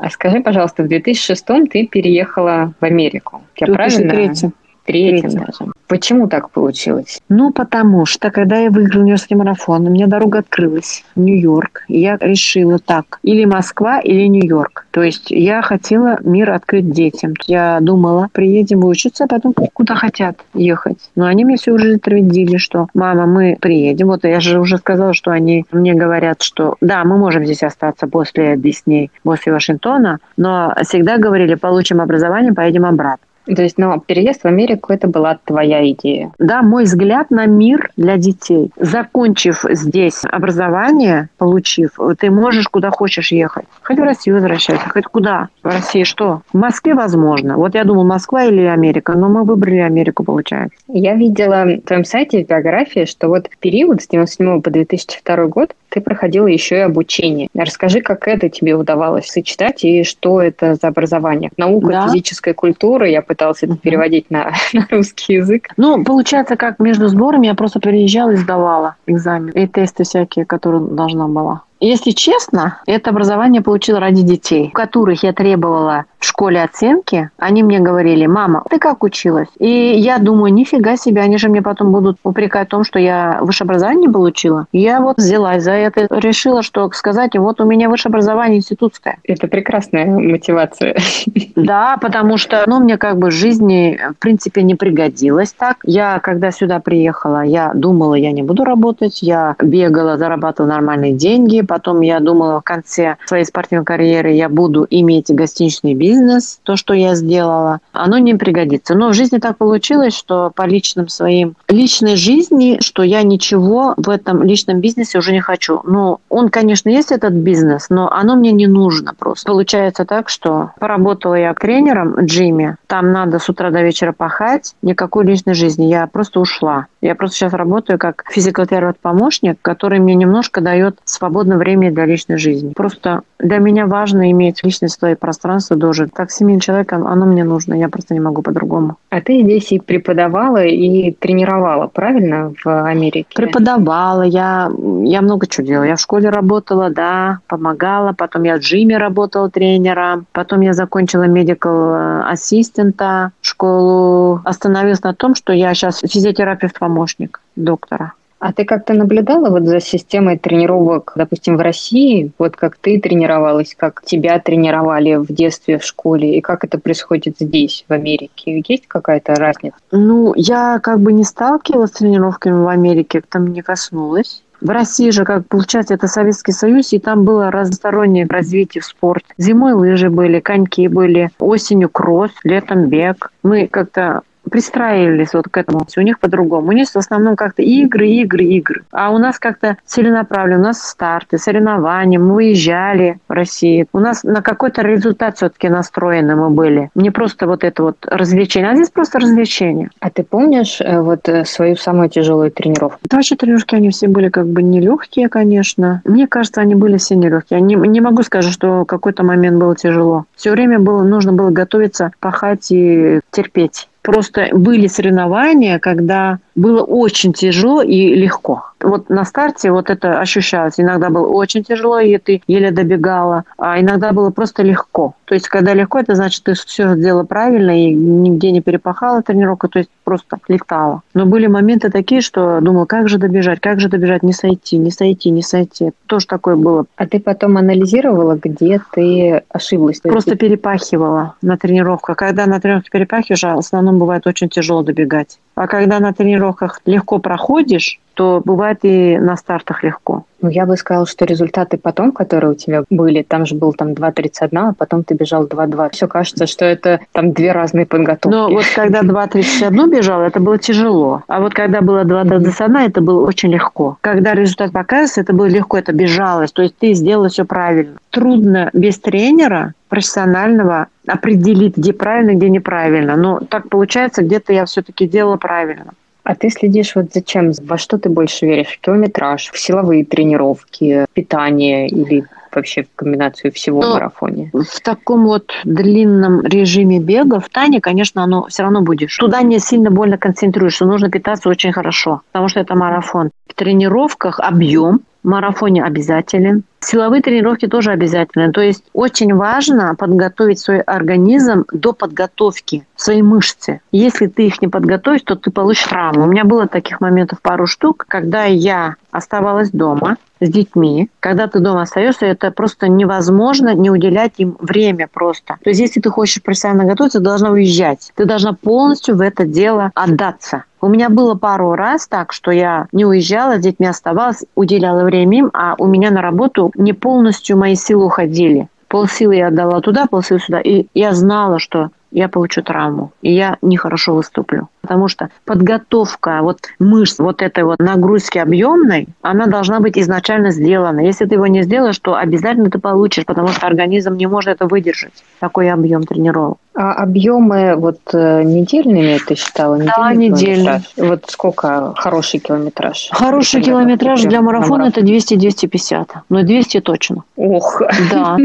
Speaker 1: А скажи, пожалуйста, в 2006 ты переехала в Америку.
Speaker 2: Я правильно? Третьем
Speaker 1: даже. Почему так получилось?
Speaker 2: Ну, потому что, когда я выиграла университетский марафон, у меня дорога открылась в Нью-Йорк. И я решила так, или Москва, или Нью-Йорк. То есть я хотела мир открыть детям. Я думала, приедем учиться, а потом куда хотят ехать. Но они мне все уже твердили, что мама, мы приедем. Вот я же уже сказала, что они мне говорят, что да, мы можем здесь остаться после Дисней, после Вашингтона, но всегда говорили, получим образование, поедем обратно.
Speaker 1: То есть, ну, переезд в Америку это была твоя идея?
Speaker 2: Да, мой взгляд на мир для детей. Закончив здесь образование, получив, ты можешь куда хочешь ехать. Хоть в Россию возвращайся, хоть куда. В России что? В Москве возможно. Вот я думаю, Москва или Америка, но мы выбрали Америку, получается.
Speaker 1: Я видела в твоем сайте в биографии, что вот период с 97 по 2002 год ты проходила еще и обучение. Расскажи, как это тебе удавалось сочетать и что это за образование? Наука да. физическая культура, я пыталась это переводить на, на русский язык.
Speaker 2: Ну, получается, как между сборами я просто приезжала и сдавала экзамен и тесты всякие, которые должна была. если честно, это образование получила ради детей, у которых я требовала в школе оценки. Они мне говорили, мама, ты как училась? И я думаю, нифига себе, они же мне потом будут упрекать в том, что я высшее образование не получила. Я вот взялась за это, решила, что сказать, вот у меня высшее образование институтское.
Speaker 1: Это прекрасная мотивация.
Speaker 2: Да, потому что, ну, мне как бы жизни, в принципе, не пригодилось так. Я, когда сюда приехала, я думала, я не буду работать, я бегала, зарабатывала нормальные деньги, потом я думала, в конце своей спортивной карьеры я буду иметь гостиничный бизнес, то, что я сделала, оно не пригодится. Но в жизни так получилось, что по личным своим, личной жизни, что я ничего в этом личном бизнесе уже не хочу. Ну, он, конечно, есть этот бизнес, но оно мне не нужно просто. Получается так, что поработала я тренером в джиме, там надо с утра до вечера пахать, никакой личной жизни, я просто ушла. Я просто сейчас работаю как физиотерапевт-помощник, который мне немножко дает свободное время для личной жизни. Просто для меня важно иметь личное свое пространство тоже. Как семейный человек, оно мне нужно, я просто не могу по-другому.
Speaker 1: А ты здесь и преподавала, и тренировала, правильно, в Америке?
Speaker 2: Преподавала, я, я много чего делала. Я в школе работала, да, помогала, потом я в джиме работала тренером, потом я закончила медикал ассистента школу. Остановилась на том, что я сейчас физиотерапевт-помощник доктора.
Speaker 1: А ты как-то наблюдала вот за системой тренировок, допустим, в России, вот как ты тренировалась, как тебя тренировали в детстве в школе, и как это происходит здесь, в Америке? Есть какая-то разница?
Speaker 2: Ну, я как бы не сталкивалась с тренировками в Америке, там не коснулась. В России же, как получается, это Советский Союз, и там было разностороннее развитие в спорте. Зимой лыжи были, коньки были, осенью кросс, летом бег. Мы как-то пристраивались вот к этому. У них по-другому. У них в основном как-то игры, игры, игры. А у нас как-то целенаправленно. У нас старты, соревнования. Мы выезжали в Россию. У нас на какой-то результат все-таки настроены мы были. Не просто вот это вот развлечение, а здесь просто развлечение.
Speaker 1: А ты помнишь э, вот э, свою самую тяжелую тренировку?
Speaker 2: Да вообще тренировки, они все были как бы нелегкие, конечно. Мне кажется, они были все нелегкие. Я не, не могу сказать, что какой-то момент было тяжело. Все время было, нужно было готовиться, пахать и терпеть. Просто были соревнования, когда было очень тяжело и легко. Вот на старте вот это ощущалось. Иногда было очень тяжело, и ты еле добегала, а иногда было просто легко. То есть, когда легко, это значит, ты все сделала правильно и нигде не перепахала тренировку, то есть просто летала. Но были моменты такие, что думала, как же добежать, как же добежать, не сойти, не сойти, не сойти. Тоже такое было.
Speaker 1: А ты потом анализировала, где ты ошиблась?
Speaker 2: Просто перепахивала на тренировках. Когда на тренировке перепахиваешь, в основном бывает очень тяжело добегать. А когда на тренировках легко проходишь, то бывает и на стартах легко.
Speaker 1: Ну, я бы сказала, что результаты потом, которые у тебя были, там же был там 2.31, а потом ты бежал 2.2. Все кажется, что это там две разные подготовки.
Speaker 2: Но вот когда 2.31 бежал, это было тяжело. А вот когда было 2.21, это было очень легко. Когда результат показывается, это было легко, это бежалось. То есть ты сделала все правильно. Трудно без тренера профессионального определить, где правильно, где неправильно. Но так получается, где-то я все-таки делала правильно.
Speaker 1: А ты следишь вот зачем? Во что ты больше веришь? В километраж, в силовые тренировки, питание или вообще в комбинацию всего ну, в марафоне?
Speaker 2: В таком вот длинном режиме бега в Тане, конечно, оно все равно будешь. Туда не сильно больно концентрируешься, нужно питаться очень хорошо, потому что это марафон. В тренировках объем, в марафоне обязателен. Силовые тренировки тоже обязательны. То есть очень важно подготовить свой организм до подготовки, свои мышцы. Если ты их не подготовишь, то ты получишь травму. У меня было таких моментов пару штук, когда я оставалась дома с детьми. Когда ты дома остаешься, это просто невозможно не уделять им время просто. То есть если ты хочешь профессионально готовиться, ты должна уезжать. Ты должна полностью в это дело отдаться. У меня было пару раз так, что я не уезжала, с детьми оставалась, уделяла время им, а у меня на работу не полностью мои силы уходили. Полсилы я отдала туда, полсилы сюда. И я знала, что я получу травму, и я нехорошо выступлю. Потому что подготовка вот мышц, вот этой вот нагрузки объемной, она должна быть изначально сделана. Если ты его не сделаешь, то обязательно ты получишь, потому что организм не может это выдержать, такой объем тренировок.
Speaker 1: А объемы вот э, недельными ты считала?
Speaker 2: Да, недельный.
Speaker 1: Вот сколько хороший километраж?
Speaker 2: Хороший километраж для марафона это 200-250. Но 200 точно.
Speaker 1: Ох.
Speaker 2: Да.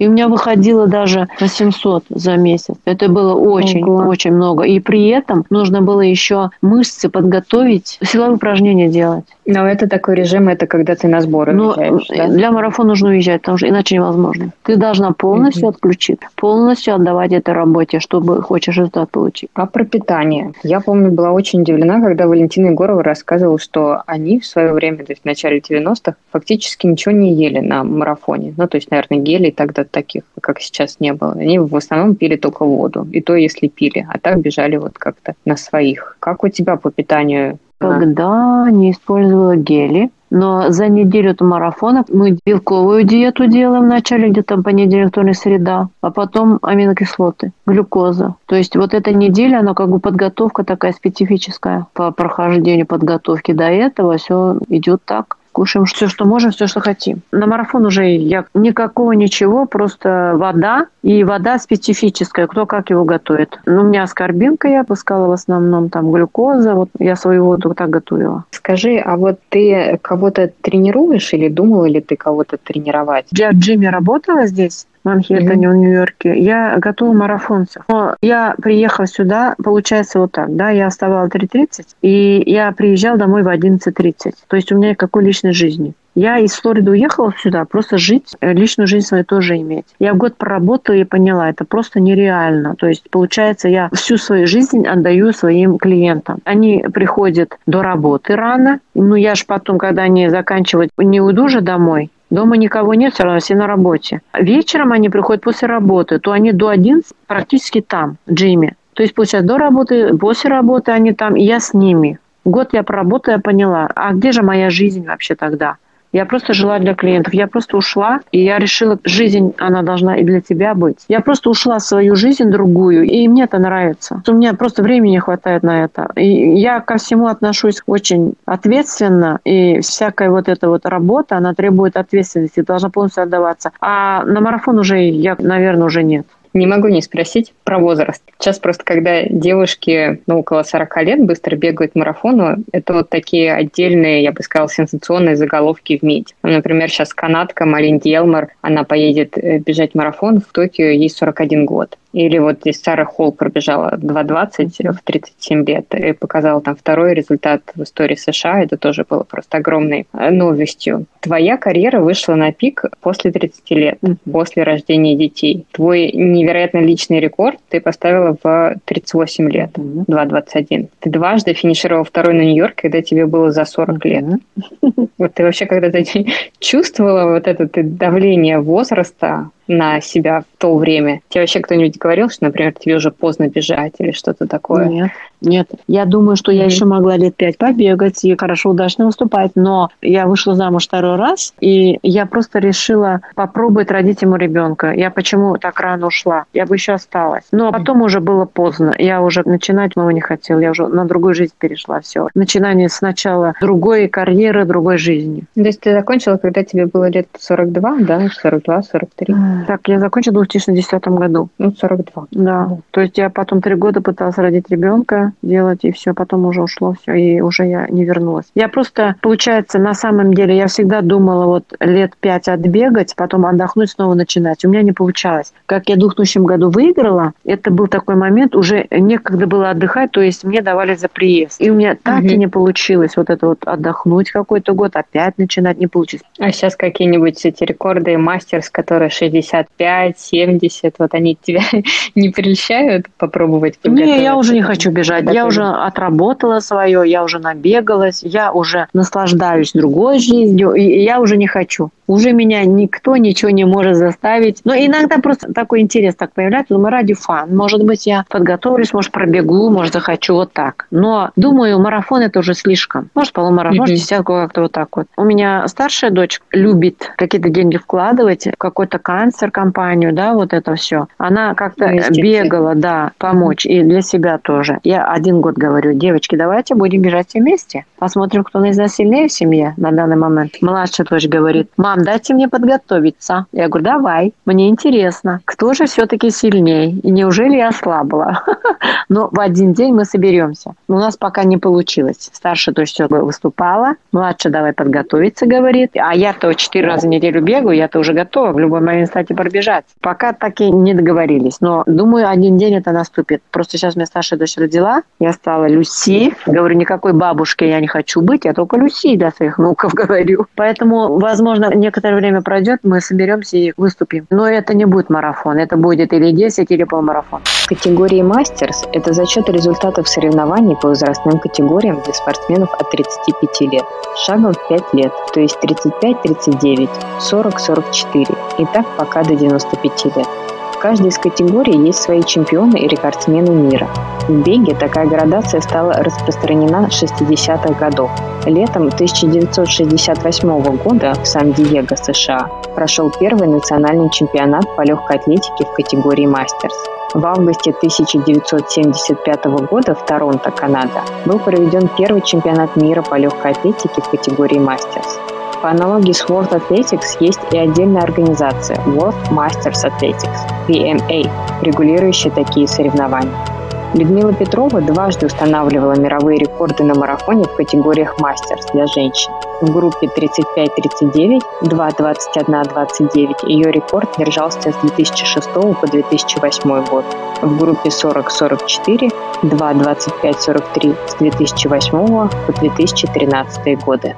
Speaker 2: И у меня выходило даже 800 за месяц. Это было очень, Ого. очень много. И при этом нужно нужно было еще мышцы подготовить, силовые упражнения делать.
Speaker 1: Но это такой режим, это когда ты на сборы
Speaker 2: Но уезжаешь, да? Для марафона нужно уезжать, потому что иначе невозможно. Ты должна полностью угу. отключить, полностью отдавать этой работе, чтобы хочешь результат получить.
Speaker 1: А про питание? Я помню, была очень удивлена, когда Валентина Егорова рассказывала, что они в свое время, то есть в начале 90-х, фактически ничего не ели на марафоне. Ну, то есть, наверное, гелей тогда таких, как сейчас, не было. Они в основном пили только воду. И то, если пили. А так бежали вот как-то на своих. Как у тебя по питанию
Speaker 2: когда не использовала гели. Но за неделю до марафона мы белковую диету делаем вначале где-то понедельник, вторник, среда, а потом аминокислоты, глюкоза. То есть вот эта неделя, она как бы подготовка такая специфическая по прохождению подготовки до этого, все идет так кушаем все, что можем, все, что хотим. На марафон уже я никакого ничего, просто вода, и вода специфическая, кто как его готовит. Ну, у меня аскорбинка я пускала в основном, там глюкоза, вот я свою воду так готовила.
Speaker 1: Скажи, а вот ты кого-то тренируешь или думала ли ты кого-то тренировать?
Speaker 2: Я в джиме работала здесь, Манхэттене, mm-hmm. в Нью-Йорке. Я готова марафонцев. Но я приехала сюда, получается вот так, да, я вставала в 3.30, и я приезжала домой в 11.30. То есть у меня никакой личной жизни. Я из Флориды уехала сюда, просто жить, э, личную жизнь свою тоже иметь. Я год проработала и поняла, это просто нереально. То есть, получается, я всю свою жизнь отдаю своим клиентам. Они приходят до работы рано, ну я же потом, когда они заканчивают, не уйду же домой, Дома никого нет, все равно все на работе. Вечером они приходят после работы, то они до 11 практически там, Джимми. То есть, получается, до работы, после работы они там, и я с ними. Год я проработала, я поняла, а где же моя жизнь вообще тогда? Я просто жила для клиентов. Я просто ушла, и я решила, жизнь, она должна и для тебя быть. Я просто ушла в свою жизнь другую, и мне это нравится. У меня просто времени хватает на это. И я ко всему отношусь очень ответственно, и всякая вот эта вот работа, она требует ответственности, должна полностью отдаваться. А на марафон уже я, наверное, уже нет.
Speaker 1: Не могу не спросить про возраст. Сейчас просто, когда девушки ну, около 40 лет быстро бегают марафону, это вот такие отдельные, я бы сказала, сенсационные заголовки в МИДе. Например, сейчас канадка Малин Диелмар, она поедет э, бежать марафон в Токио, ей 41 год. Или вот здесь Сара Холл пробежала 2.20 в 37 лет и показала там второй результат в истории США. Это тоже было просто огромной э, новостью. Твоя карьера вышла на пик после 30 лет, после рождения детей. Твой невероятно личный рекорд ты поставила в 38 лет, 2.21. Ты дважды финишировала второй на Нью-Йорк, когда тебе было за 40 лет. Вот ты вообще когда-то чувствовала вот это давление возраста, на себя в то время? Тебе вообще кто-нибудь говорил, что, например, тебе уже поздно бежать или что-то такое?
Speaker 2: Нет, нет. Я думаю, что mm-hmm. я еще могла лет пять побегать и хорошо, удачно выступать, но я вышла замуж второй раз, и я просто решила попробовать родить ему ребенка. Я почему так рано ушла? Я бы еще осталась. Но потом уже было поздно. Я уже начинать много не хотела. Я уже на другую жизнь перешла. Все. Начинание сначала другой карьеры, другой жизни.
Speaker 1: То есть ты закончила, когда тебе было лет 42, да? 42, 43?
Speaker 2: Так, я закончила в 2010 году.
Speaker 1: Ну, 42.
Speaker 2: Да. То есть я потом три года пыталась родить ребенка, делать, и все, потом уже ушло все, и уже я не вернулась. Я просто, получается, на самом деле, я всегда думала вот лет пять отбегать, потом отдохнуть, снова начинать. У меня не получалось. Как я в 2000 году выиграла, это был такой момент, уже некогда было отдыхать, то есть мне давали за приезд. И у меня так угу. и не получилось вот это вот отдохнуть какой-то год, опять начинать не получилось.
Speaker 1: А сейчас какие-нибудь эти рекорды мастерс, которые 60 65, 70, вот они тебя не прельщают попробовать?
Speaker 2: Не, я уже не хочу бежать. Я уже отработала свое, я уже набегалась, я уже наслаждаюсь другой жизнью, и я уже не хочу. Уже меня никто ничего не может заставить. Но иногда просто такой интерес так появляется. Думаю, ради фан. Может быть, я подготовлюсь, может, пробегу, может, захочу вот так. Но, думаю, марафон это уже слишком. Может, полумарафон, может, десятку как-то вот так вот. У меня старшая дочь любит какие-то деньги вкладывать в какой-то канцер компанию, да, вот это все. Она как-то бегала, да, помочь. И для себя тоже. Я один год говорю, девочки, давайте будем бежать все вместе. Посмотрим, кто из нас сильнее в семье на данный момент. Младшая дочь говорит, мам, дайте мне подготовиться. Я говорю, давай, мне интересно, кто же все-таки сильнее? И неужели я слабла? Но в один день мы соберемся. У нас пока не получилось. Старшая дочь все выступала, младшая давай подготовиться, говорит. А я-то четыре раза в неделю бегаю, я-то уже готова в любой момент поехать и пробежать. Пока так и не договорились. Но думаю, один день это наступит. Просто сейчас мне старшая дочь родила. Я стала Люси. Говорю, никакой бабушки я не хочу быть, я только Люси для своих внуков говорю. Поэтому, возможно, некоторое время пройдет, мы соберемся и выступим. Но это не будет марафон. Это будет или 10, или полмарафон.
Speaker 1: Категории мастерс это зачет результатов соревнований по возрастным категориям для спортсменов от 35 лет. Шагом в 5 лет, то есть 35-39, 40-44 и так пока до 95 лет. Каждой из категорий есть свои чемпионы и рекордсмены мира. В беге такая градация стала распространена с 60-х годов. Летом 1968 года в Сан-Диего, США, прошел первый национальный чемпионат по легкой атлетике в категории мастерс. В августе 1975 года в Торонто, Канада, был проведен первый чемпионат мира по легкой атлетике в категории мастерс. По аналогии с World Athletics есть и отдельная организация World Masters Athletics, WMA, регулирующая такие соревнования. Людмила Петрова дважды устанавливала мировые рекорды на марафоне в категориях мастерс для женщин. В группе 35-39, 2-21-29 ее рекорд держался с 2006 по 2008 год. В группе 40-44, 2-25-43 с 2008 по 2013 годы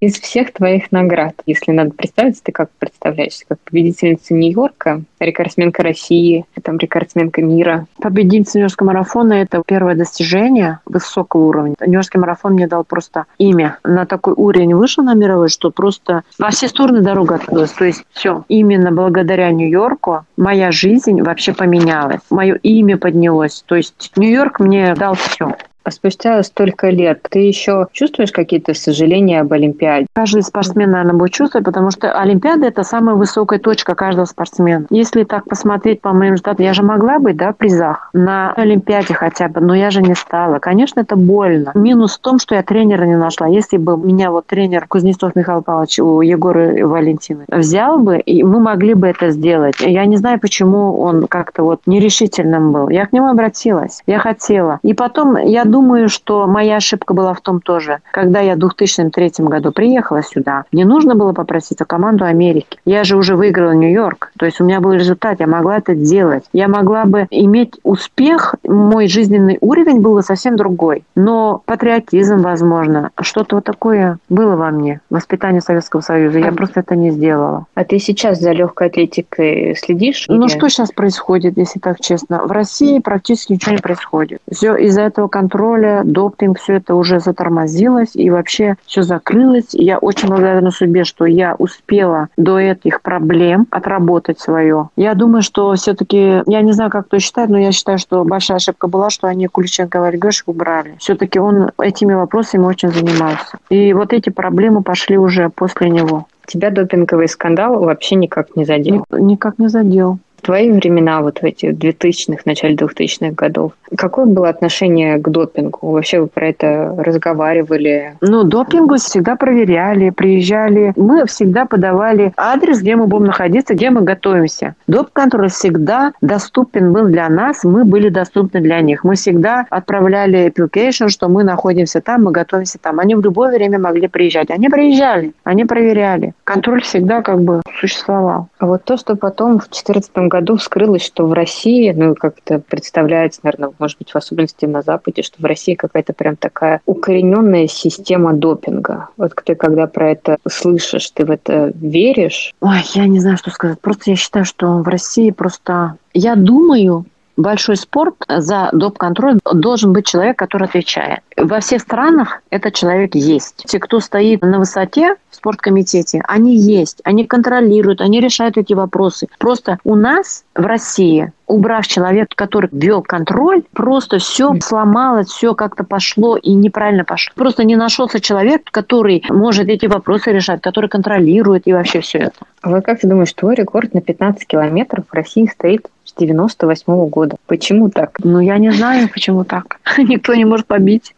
Speaker 1: из всех твоих наград, если надо представить, ты как представляешься? Как победительница Нью-Йорка, рекордсменка России, там рекордсменка мира?
Speaker 2: Победительница Нью-Йоркского марафона – это первое достижение высокого уровня. Нью-Йоркский марафон мне дал просто имя. На такой уровень вышел на мировой, что просто во все стороны дорога открылась. То есть все. Именно благодаря Нью-Йорку моя жизнь вообще поменялась. Мое имя поднялось. То есть Нью-Йорк мне дал все.
Speaker 1: А спустя столько лет ты еще чувствуешь какие-то сожаления об Олимпиаде?
Speaker 2: Каждый спортсмен, наверное, будет чувствовать, потому что Олимпиада – это самая высокая точка каждого спортсмена. Если так посмотреть по моим результатам, я же могла быть да, в призах на Олимпиаде хотя бы, но я же не стала. Конечно, это больно. Минус в том, что я тренера не нашла. Если бы меня вот тренер Кузнецов Михаил Павлович у Егора Валентины взял бы, и мы могли бы это сделать. Я не знаю, почему он как-то вот нерешительным был. Я к нему обратилась. Я хотела. И потом я думаю, что моя ошибка была в том тоже, когда я в 2003 году приехала сюда, мне нужно было попросить о команду Америки. Я же уже выиграла Нью-Йорк, то есть у меня был результат, я могла это делать. Я могла бы иметь успех, мой жизненный уровень был бы совсем другой. Но патриотизм, возможно, что-то вот такое было во мне, воспитание Советского Союза. Я а, просто это не сделала.
Speaker 1: А ты сейчас за легкой атлетикой следишь?
Speaker 2: Ну, или... что сейчас происходит, если так честно? В России практически ничего не происходит. Все из-за этого контроля контроля, допинг, все это уже затормозилось и вообще все закрылось. я очень благодарна судьбе, что я успела до этих проблем отработать свое. Я думаю, что все-таки, я не знаю, как кто считает, но я считаю, что большая ошибка была, что они Куличенко и Варьгаш убрали. Все-таки он этими вопросами очень занимался. И вот эти проблемы пошли уже после него.
Speaker 1: Тебя допинговый скандал вообще никак не задел?
Speaker 2: Никак не задел
Speaker 1: твои времена, вот в эти 2000-х, начале 2000-х годов, какое было отношение к допингу? Вообще вы про это разговаривали?
Speaker 2: Ну, допингу всегда проверяли, приезжали. Мы всегда подавали адрес, где мы будем находиться, где мы готовимся. Доп-контроль всегда доступен был для нас, мы были доступны для них. Мы всегда отправляли application, что мы находимся там, мы готовимся там. Они в любое время могли приезжать. Они приезжали, они проверяли. Контроль всегда как бы существовал.
Speaker 1: А вот то, что потом в 2014 году вскрылось, что в России, ну, как-то представляется, наверное, может быть, в особенности на Западе, что в России какая-то прям такая укорененная система допинга. Вот ты, когда про это слышишь, ты в это веришь?
Speaker 2: Ой, я не знаю, что сказать. Просто я считаю, что в России просто... Я думаю, большой спорт за доп-контроль должен быть человек, который отвечает. Во всех странах этот человек есть. Те, кто стоит на высоте в спорткомитете, они есть, они контролируют, они решают эти вопросы. Просто у нас в России убрав человека, который вел контроль, просто все сломалось, все как-то пошло и неправильно пошло. Просто не нашелся человек, который может эти вопросы решать, который контролирует и вообще все это.
Speaker 1: А вот как думаешь, твой рекорд на 15 километров в России стоит 98 -го года? Почему так?
Speaker 2: Ну, я не знаю, почему так. Никто не может побить.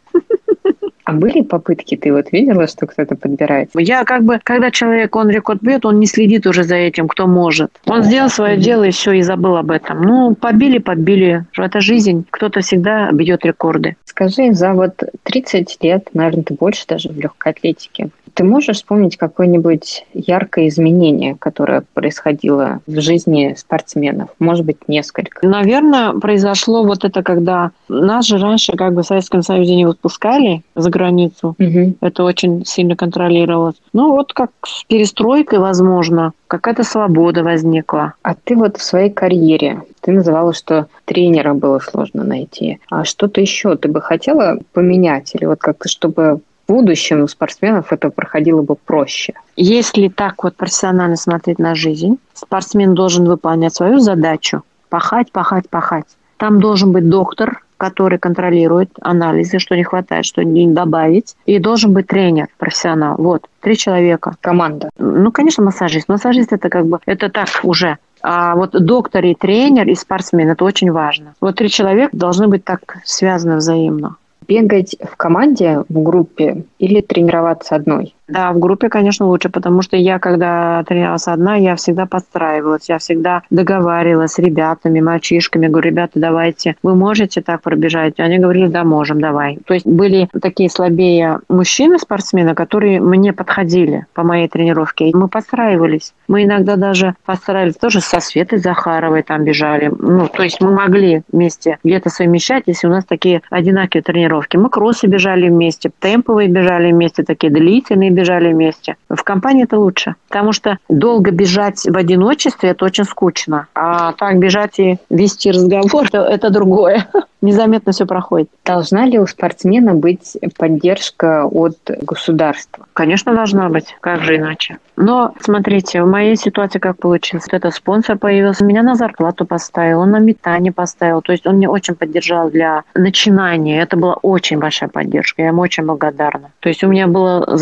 Speaker 1: А были попытки, ты вот видела, что кто-то подбирает?
Speaker 2: Я как бы, когда человек, он рекорд бьет, он не следит уже за этим, кто может. Он сделал свое дело и все, и забыл об этом. Ну, побили, подбили. Это жизнь. Кто-то всегда бьет рекорды.
Speaker 1: Скажи, за вот 30 лет, наверное, ты больше даже в легкой атлетике, Ты можешь вспомнить какое-нибудь яркое изменение, которое происходило в жизни спортсменов? Может быть, несколько?
Speaker 2: Наверное, произошло вот это, когда нас же раньше как бы в Советском Союзе не выпускали за границу. Угу. Это очень сильно контролировалось. Ну вот как с перестройкой, возможно, какая-то свобода возникла.
Speaker 1: А ты вот в своей карьере, ты называла, что тренера было сложно найти. А что-то еще ты бы хотела поменять? Или вот как-то, чтобы будущем у спортсменов это проходило бы проще?
Speaker 2: Если так вот профессионально смотреть на жизнь, спортсмен должен выполнять свою задачу. Пахать, пахать, пахать. Там должен быть доктор, который контролирует анализы, что не хватает, что не добавить. И должен быть тренер, профессионал. Вот, три человека.
Speaker 1: Команда.
Speaker 2: Ну, конечно, массажист. Массажист это как бы, это так уже. А вот доктор и тренер, и спортсмен, это очень важно. Вот три человека должны быть так связаны взаимно.
Speaker 1: Бегать в команде, в группе или тренироваться одной?
Speaker 2: Да, в группе, конечно, лучше, потому что я, когда тренировалась одна, я всегда подстраивалась, я всегда договаривалась с ребятами, мальчишками, говорю, ребята, давайте, вы можете так пробежать? Они говорили, да, можем, давай. То есть были такие слабее мужчины-спортсмены, которые мне подходили по моей тренировке, и мы подстраивались. Мы иногда даже подстраивались тоже со Светой Захаровой там бежали. Ну, то есть мы могли вместе где-то совмещать, если у нас такие одинаковые тренировки. Мы кроссы бежали вместе, темповые бежали вместе, такие длительные бежали вместе. В компании это лучше, потому что долго бежать в одиночестве – это очень скучно. А так бежать и вести разговор – это другое. Незаметно все проходит.
Speaker 1: Должна ли у спортсмена быть поддержка от государства?
Speaker 2: Конечно, должна быть. Как же иначе? Но, смотрите, в моей ситуации как получилось? Это спонсор появился, меня на зарплату поставил, он на метание поставил. То есть он меня очень поддержал для начинания. Это была очень большая поддержка. Я ему очень благодарна. То есть у меня было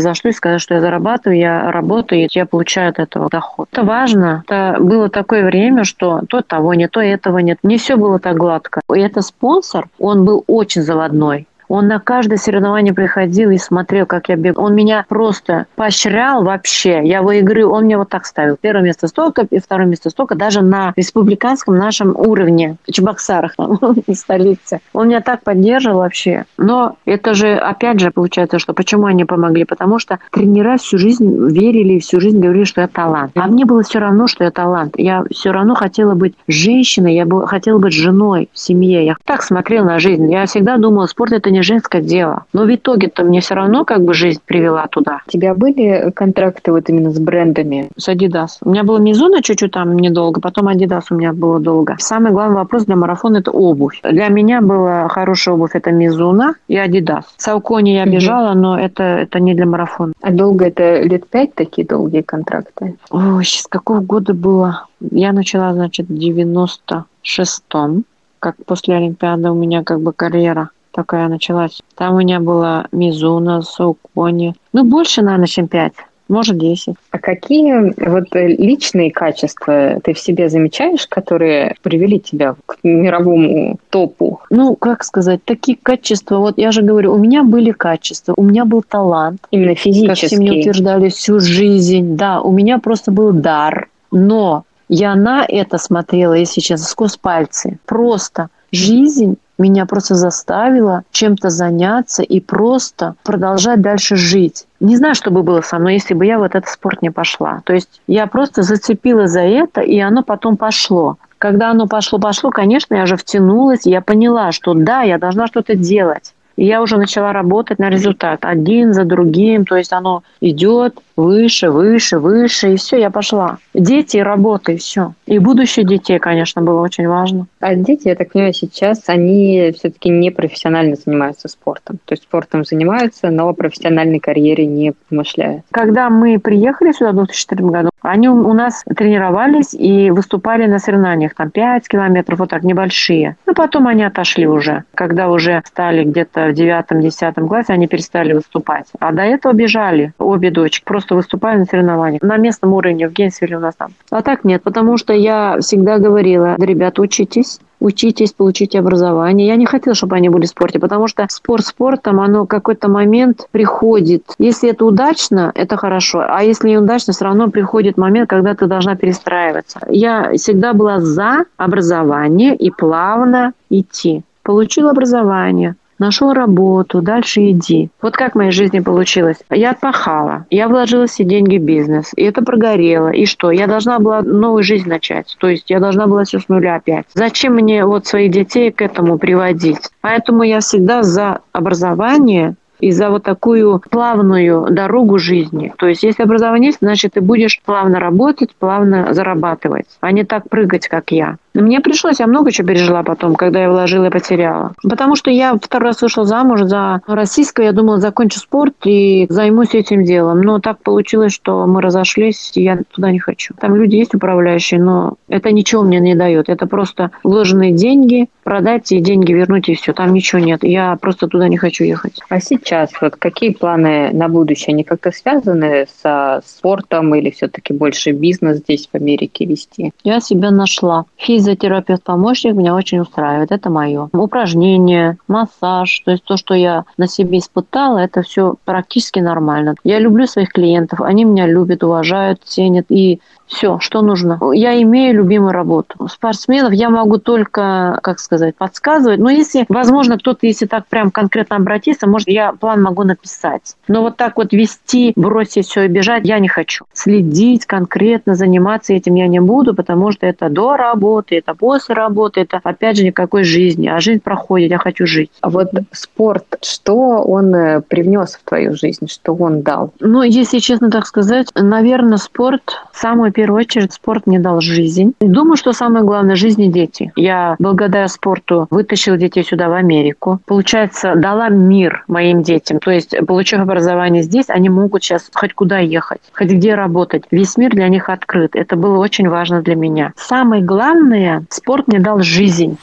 Speaker 2: зацепиться за и сказать, что я зарабатываю, я работаю, и я получаю от этого доход. Это важно. Это было такое время, что то того нет, то этого нет. Не все было так гладко. И это спонсор, он был очень заводной. Он на каждое соревнование приходил и смотрел, как я бегаю. Он меня просто поощрял вообще. Я выиграю. Он мне вот так ставил. Первое место столько, и второе место столько. Даже на республиканском нашем уровне, в Чебоксарах, столице. Он меня так поддерживал вообще. Но это же, опять же, получается, что почему они помогли? Потому что тренера всю жизнь верили, всю жизнь говорили, что я талант. А мне было все равно, что я талант. Я все равно хотела быть женщиной, я хотела быть женой в семье. Я так смотрела на жизнь. Я всегда думала, спорт это не не женское дело. Но в итоге-то мне все равно как бы жизнь привела туда.
Speaker 1: У тебя были контракты вот именно с брендами?
Speaker 2: С Adidas. У меня было Мизуна чуть-чуть там недолго, потом Adidas у меня было долго. Самый главный вопрос для марафона – это обувь. Для меня была хорошая обувь – это Мизуна и Adidas. Саукони я бежала, угу. но это, это не для марафона.
Speaker 1: А долго это лет пять такие долгие контракты?
Speaker 2: Ой, с какого года было? Я начала, значит, в 96-м как после Олимпиады у меня как бы карьера такая началась. Там у меня была Мизуна, Саукони. Ну, больше, наверное, чем пять. Может, десять.
Speaker 1: А какие вот личные качества ты в себе замечаешь, которые привели тебя к мировому топу?
Speaker 2: Ну, как сказать, такие качества, вот я же говорю, у меня были качества, у меня был талант.
Speaker 1: Именно физический. Как
Speaker 2: все мне утверждали всю жизнь. Да, у меня просто был дар. Но я на это смотрела, если честно, сквозь пальцы. Просто жизнь меня просто заставила чем-то заняться и просто продолжать дальше жить. Не знаю, что бы было со мной, если бы я в этот спорт не пошла. То есть я просто зацепила за это, и оно потом пошло. Когда оно пошло-пошло, конечно, я же втянулась, я поняла, что да, я должна что-то делать. И я уже начала работать на результат один за другим, то есть оно идет выше, выше, выше, и все, я пошла. Дети работа, и все. И будущее детей, конечно, было очень важно.
Speaker 1: А дети, я так понимаю, сейчас они все-таки не профессионально занимаются спортом. То есть спортом занимаются, но о профессиональной карьере не помышляют.
Speaker 2: Когда мы приехали сюда в 2004 году, они у нас тренировались и выступали на соревнованиях, там 5 километров, вот так, небольшие. Но потом они отошли уже. Когда уже стали где-то в девятом-десятом классе, они перестали выступать. А до этого бежали обе дочки, просто выступали на соревнованиях. На местном уровне, в Гейнсвилле у нас там. А так нет, потому что я всегда говорила, ребята, учитесь, учитесь, получите образование. Я не хотела, чтобы они были в спорте, потому что спорт спортом, оно какой-то момент приходит. Если это удачно, это хорошо, а если неудачно, все равно приходит момент, когда ты должна перестраиваться. Я всегда была за образование и плавно идти. Получила образование, Нашел работу, дальше иди. Вот как в моей жизни получилось. Я отпахала, я вложила все деньги в бизнес, и это прогорело. И что? Я должна была новую жизнь начать. То есть я должна была все с нуля опять. Зачем мне вот своих детей к этому приводить? Поэтому я всегда за образование, и за вот такую плавную дорогу жизни. То есть, если образование есть, значит, ты будешь плавно работать, плавно зарабатывать, а не так прыгать, как я. Мне пришлось, я много чего пережила потом, когда я вложила и потеряла. Потому что я второй раз вышла замуж за российского, я думала, закончу спорт и займусь этим делом. Но так получилось, что мы разошлись, и я туда не хочу. Там люди есть управляющие, но это ничего мне не дает. Это просто вложенные деньги, продать и деньги вернуть, и все. Там ничего нет. Я просто туда не хочу ехать.
Speaker 1: А сейчас вот какие планы на будущее? Они как-то связаны со спортом или все-таки больше бизнес здесь в Америке вести?
Speaker 2: Я себя нашла. Физ физиотерапевт-помощник меня очень устраивает, это мое. Упражнения, массаж, то есть то, что я на себе испытала, это все практически нормально. Я люблю своих клиентов, они меня любят, уважают, ценят, и все, что нужно. Я имею любимую работу. Спортсменов я могу только, как сказать, подсказывать. Но если, возможно, кто-то, если так прям конкретно обратиться, может, я план могу написать. Но вот так вот вести, бросить все и бежать я не хочу. Следить конкретно, заниматься этим я не буду, потому что это до работы, это после работы, это, опять же, никакой жизни. А жизнь проходит, я хочу жить.
Speaker 1: А вот спорт, что он э, привнес в твою жизнь, что он дал?
Speaker 2: Ну, если честно так сказать, наверное, спорт самый первую очередь спорт мне дал жизнь. Думаю, что самое главное – жизни дети. Я благодаря спорту вытащила детей сюда, в Америку. Получается, дала мир моим детям. То есть, получив образование здесь, они могут сейчас хоть куда ехать, хоть где работать. Весь мир для них открыт. Это было очень важно для меня. Самое главное – спорт мне дал жизнь.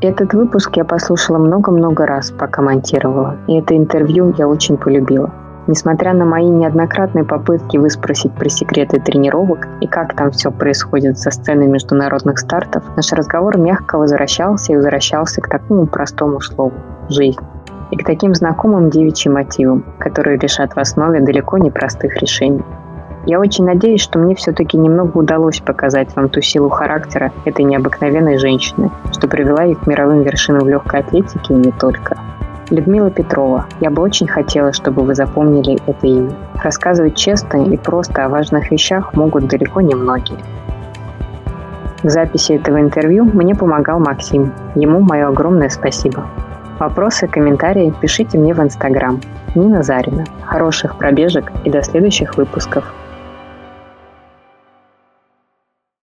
Speaker 1: Этот выпуск я послушала много-много раз, пока монтировала. И это интервью я очень полюбила. Несмотря на мои неоднократные попытки выспросить про секреты тренировок и как там все происходит за сценой международных стартов, наш разговор мягко возвращался и возвращался к такому простому слову – жизнь. И к таким знакомым девичьим мотивам, которые лежат в основе далеко не простых решений. Я очень надеюсь, что мне все-таки немного удалось показать вам ту силу характера этой необыкновенной женщины, что привела ее к мировым вершинам в легкой атлетике и не только – Людмила Петрова. Я бы очень хотела, чтобы вы запомнили это имя. Рассказывать честно и просто о важных вещах могут далеко не многие. В записи этого интервью мне помогал Максим. Ему мое огромное спасибо. Вопросы, комментарии пишите мне в Инстаграм. Нина Зарина. Хороших пробежек и до следующих выпусков.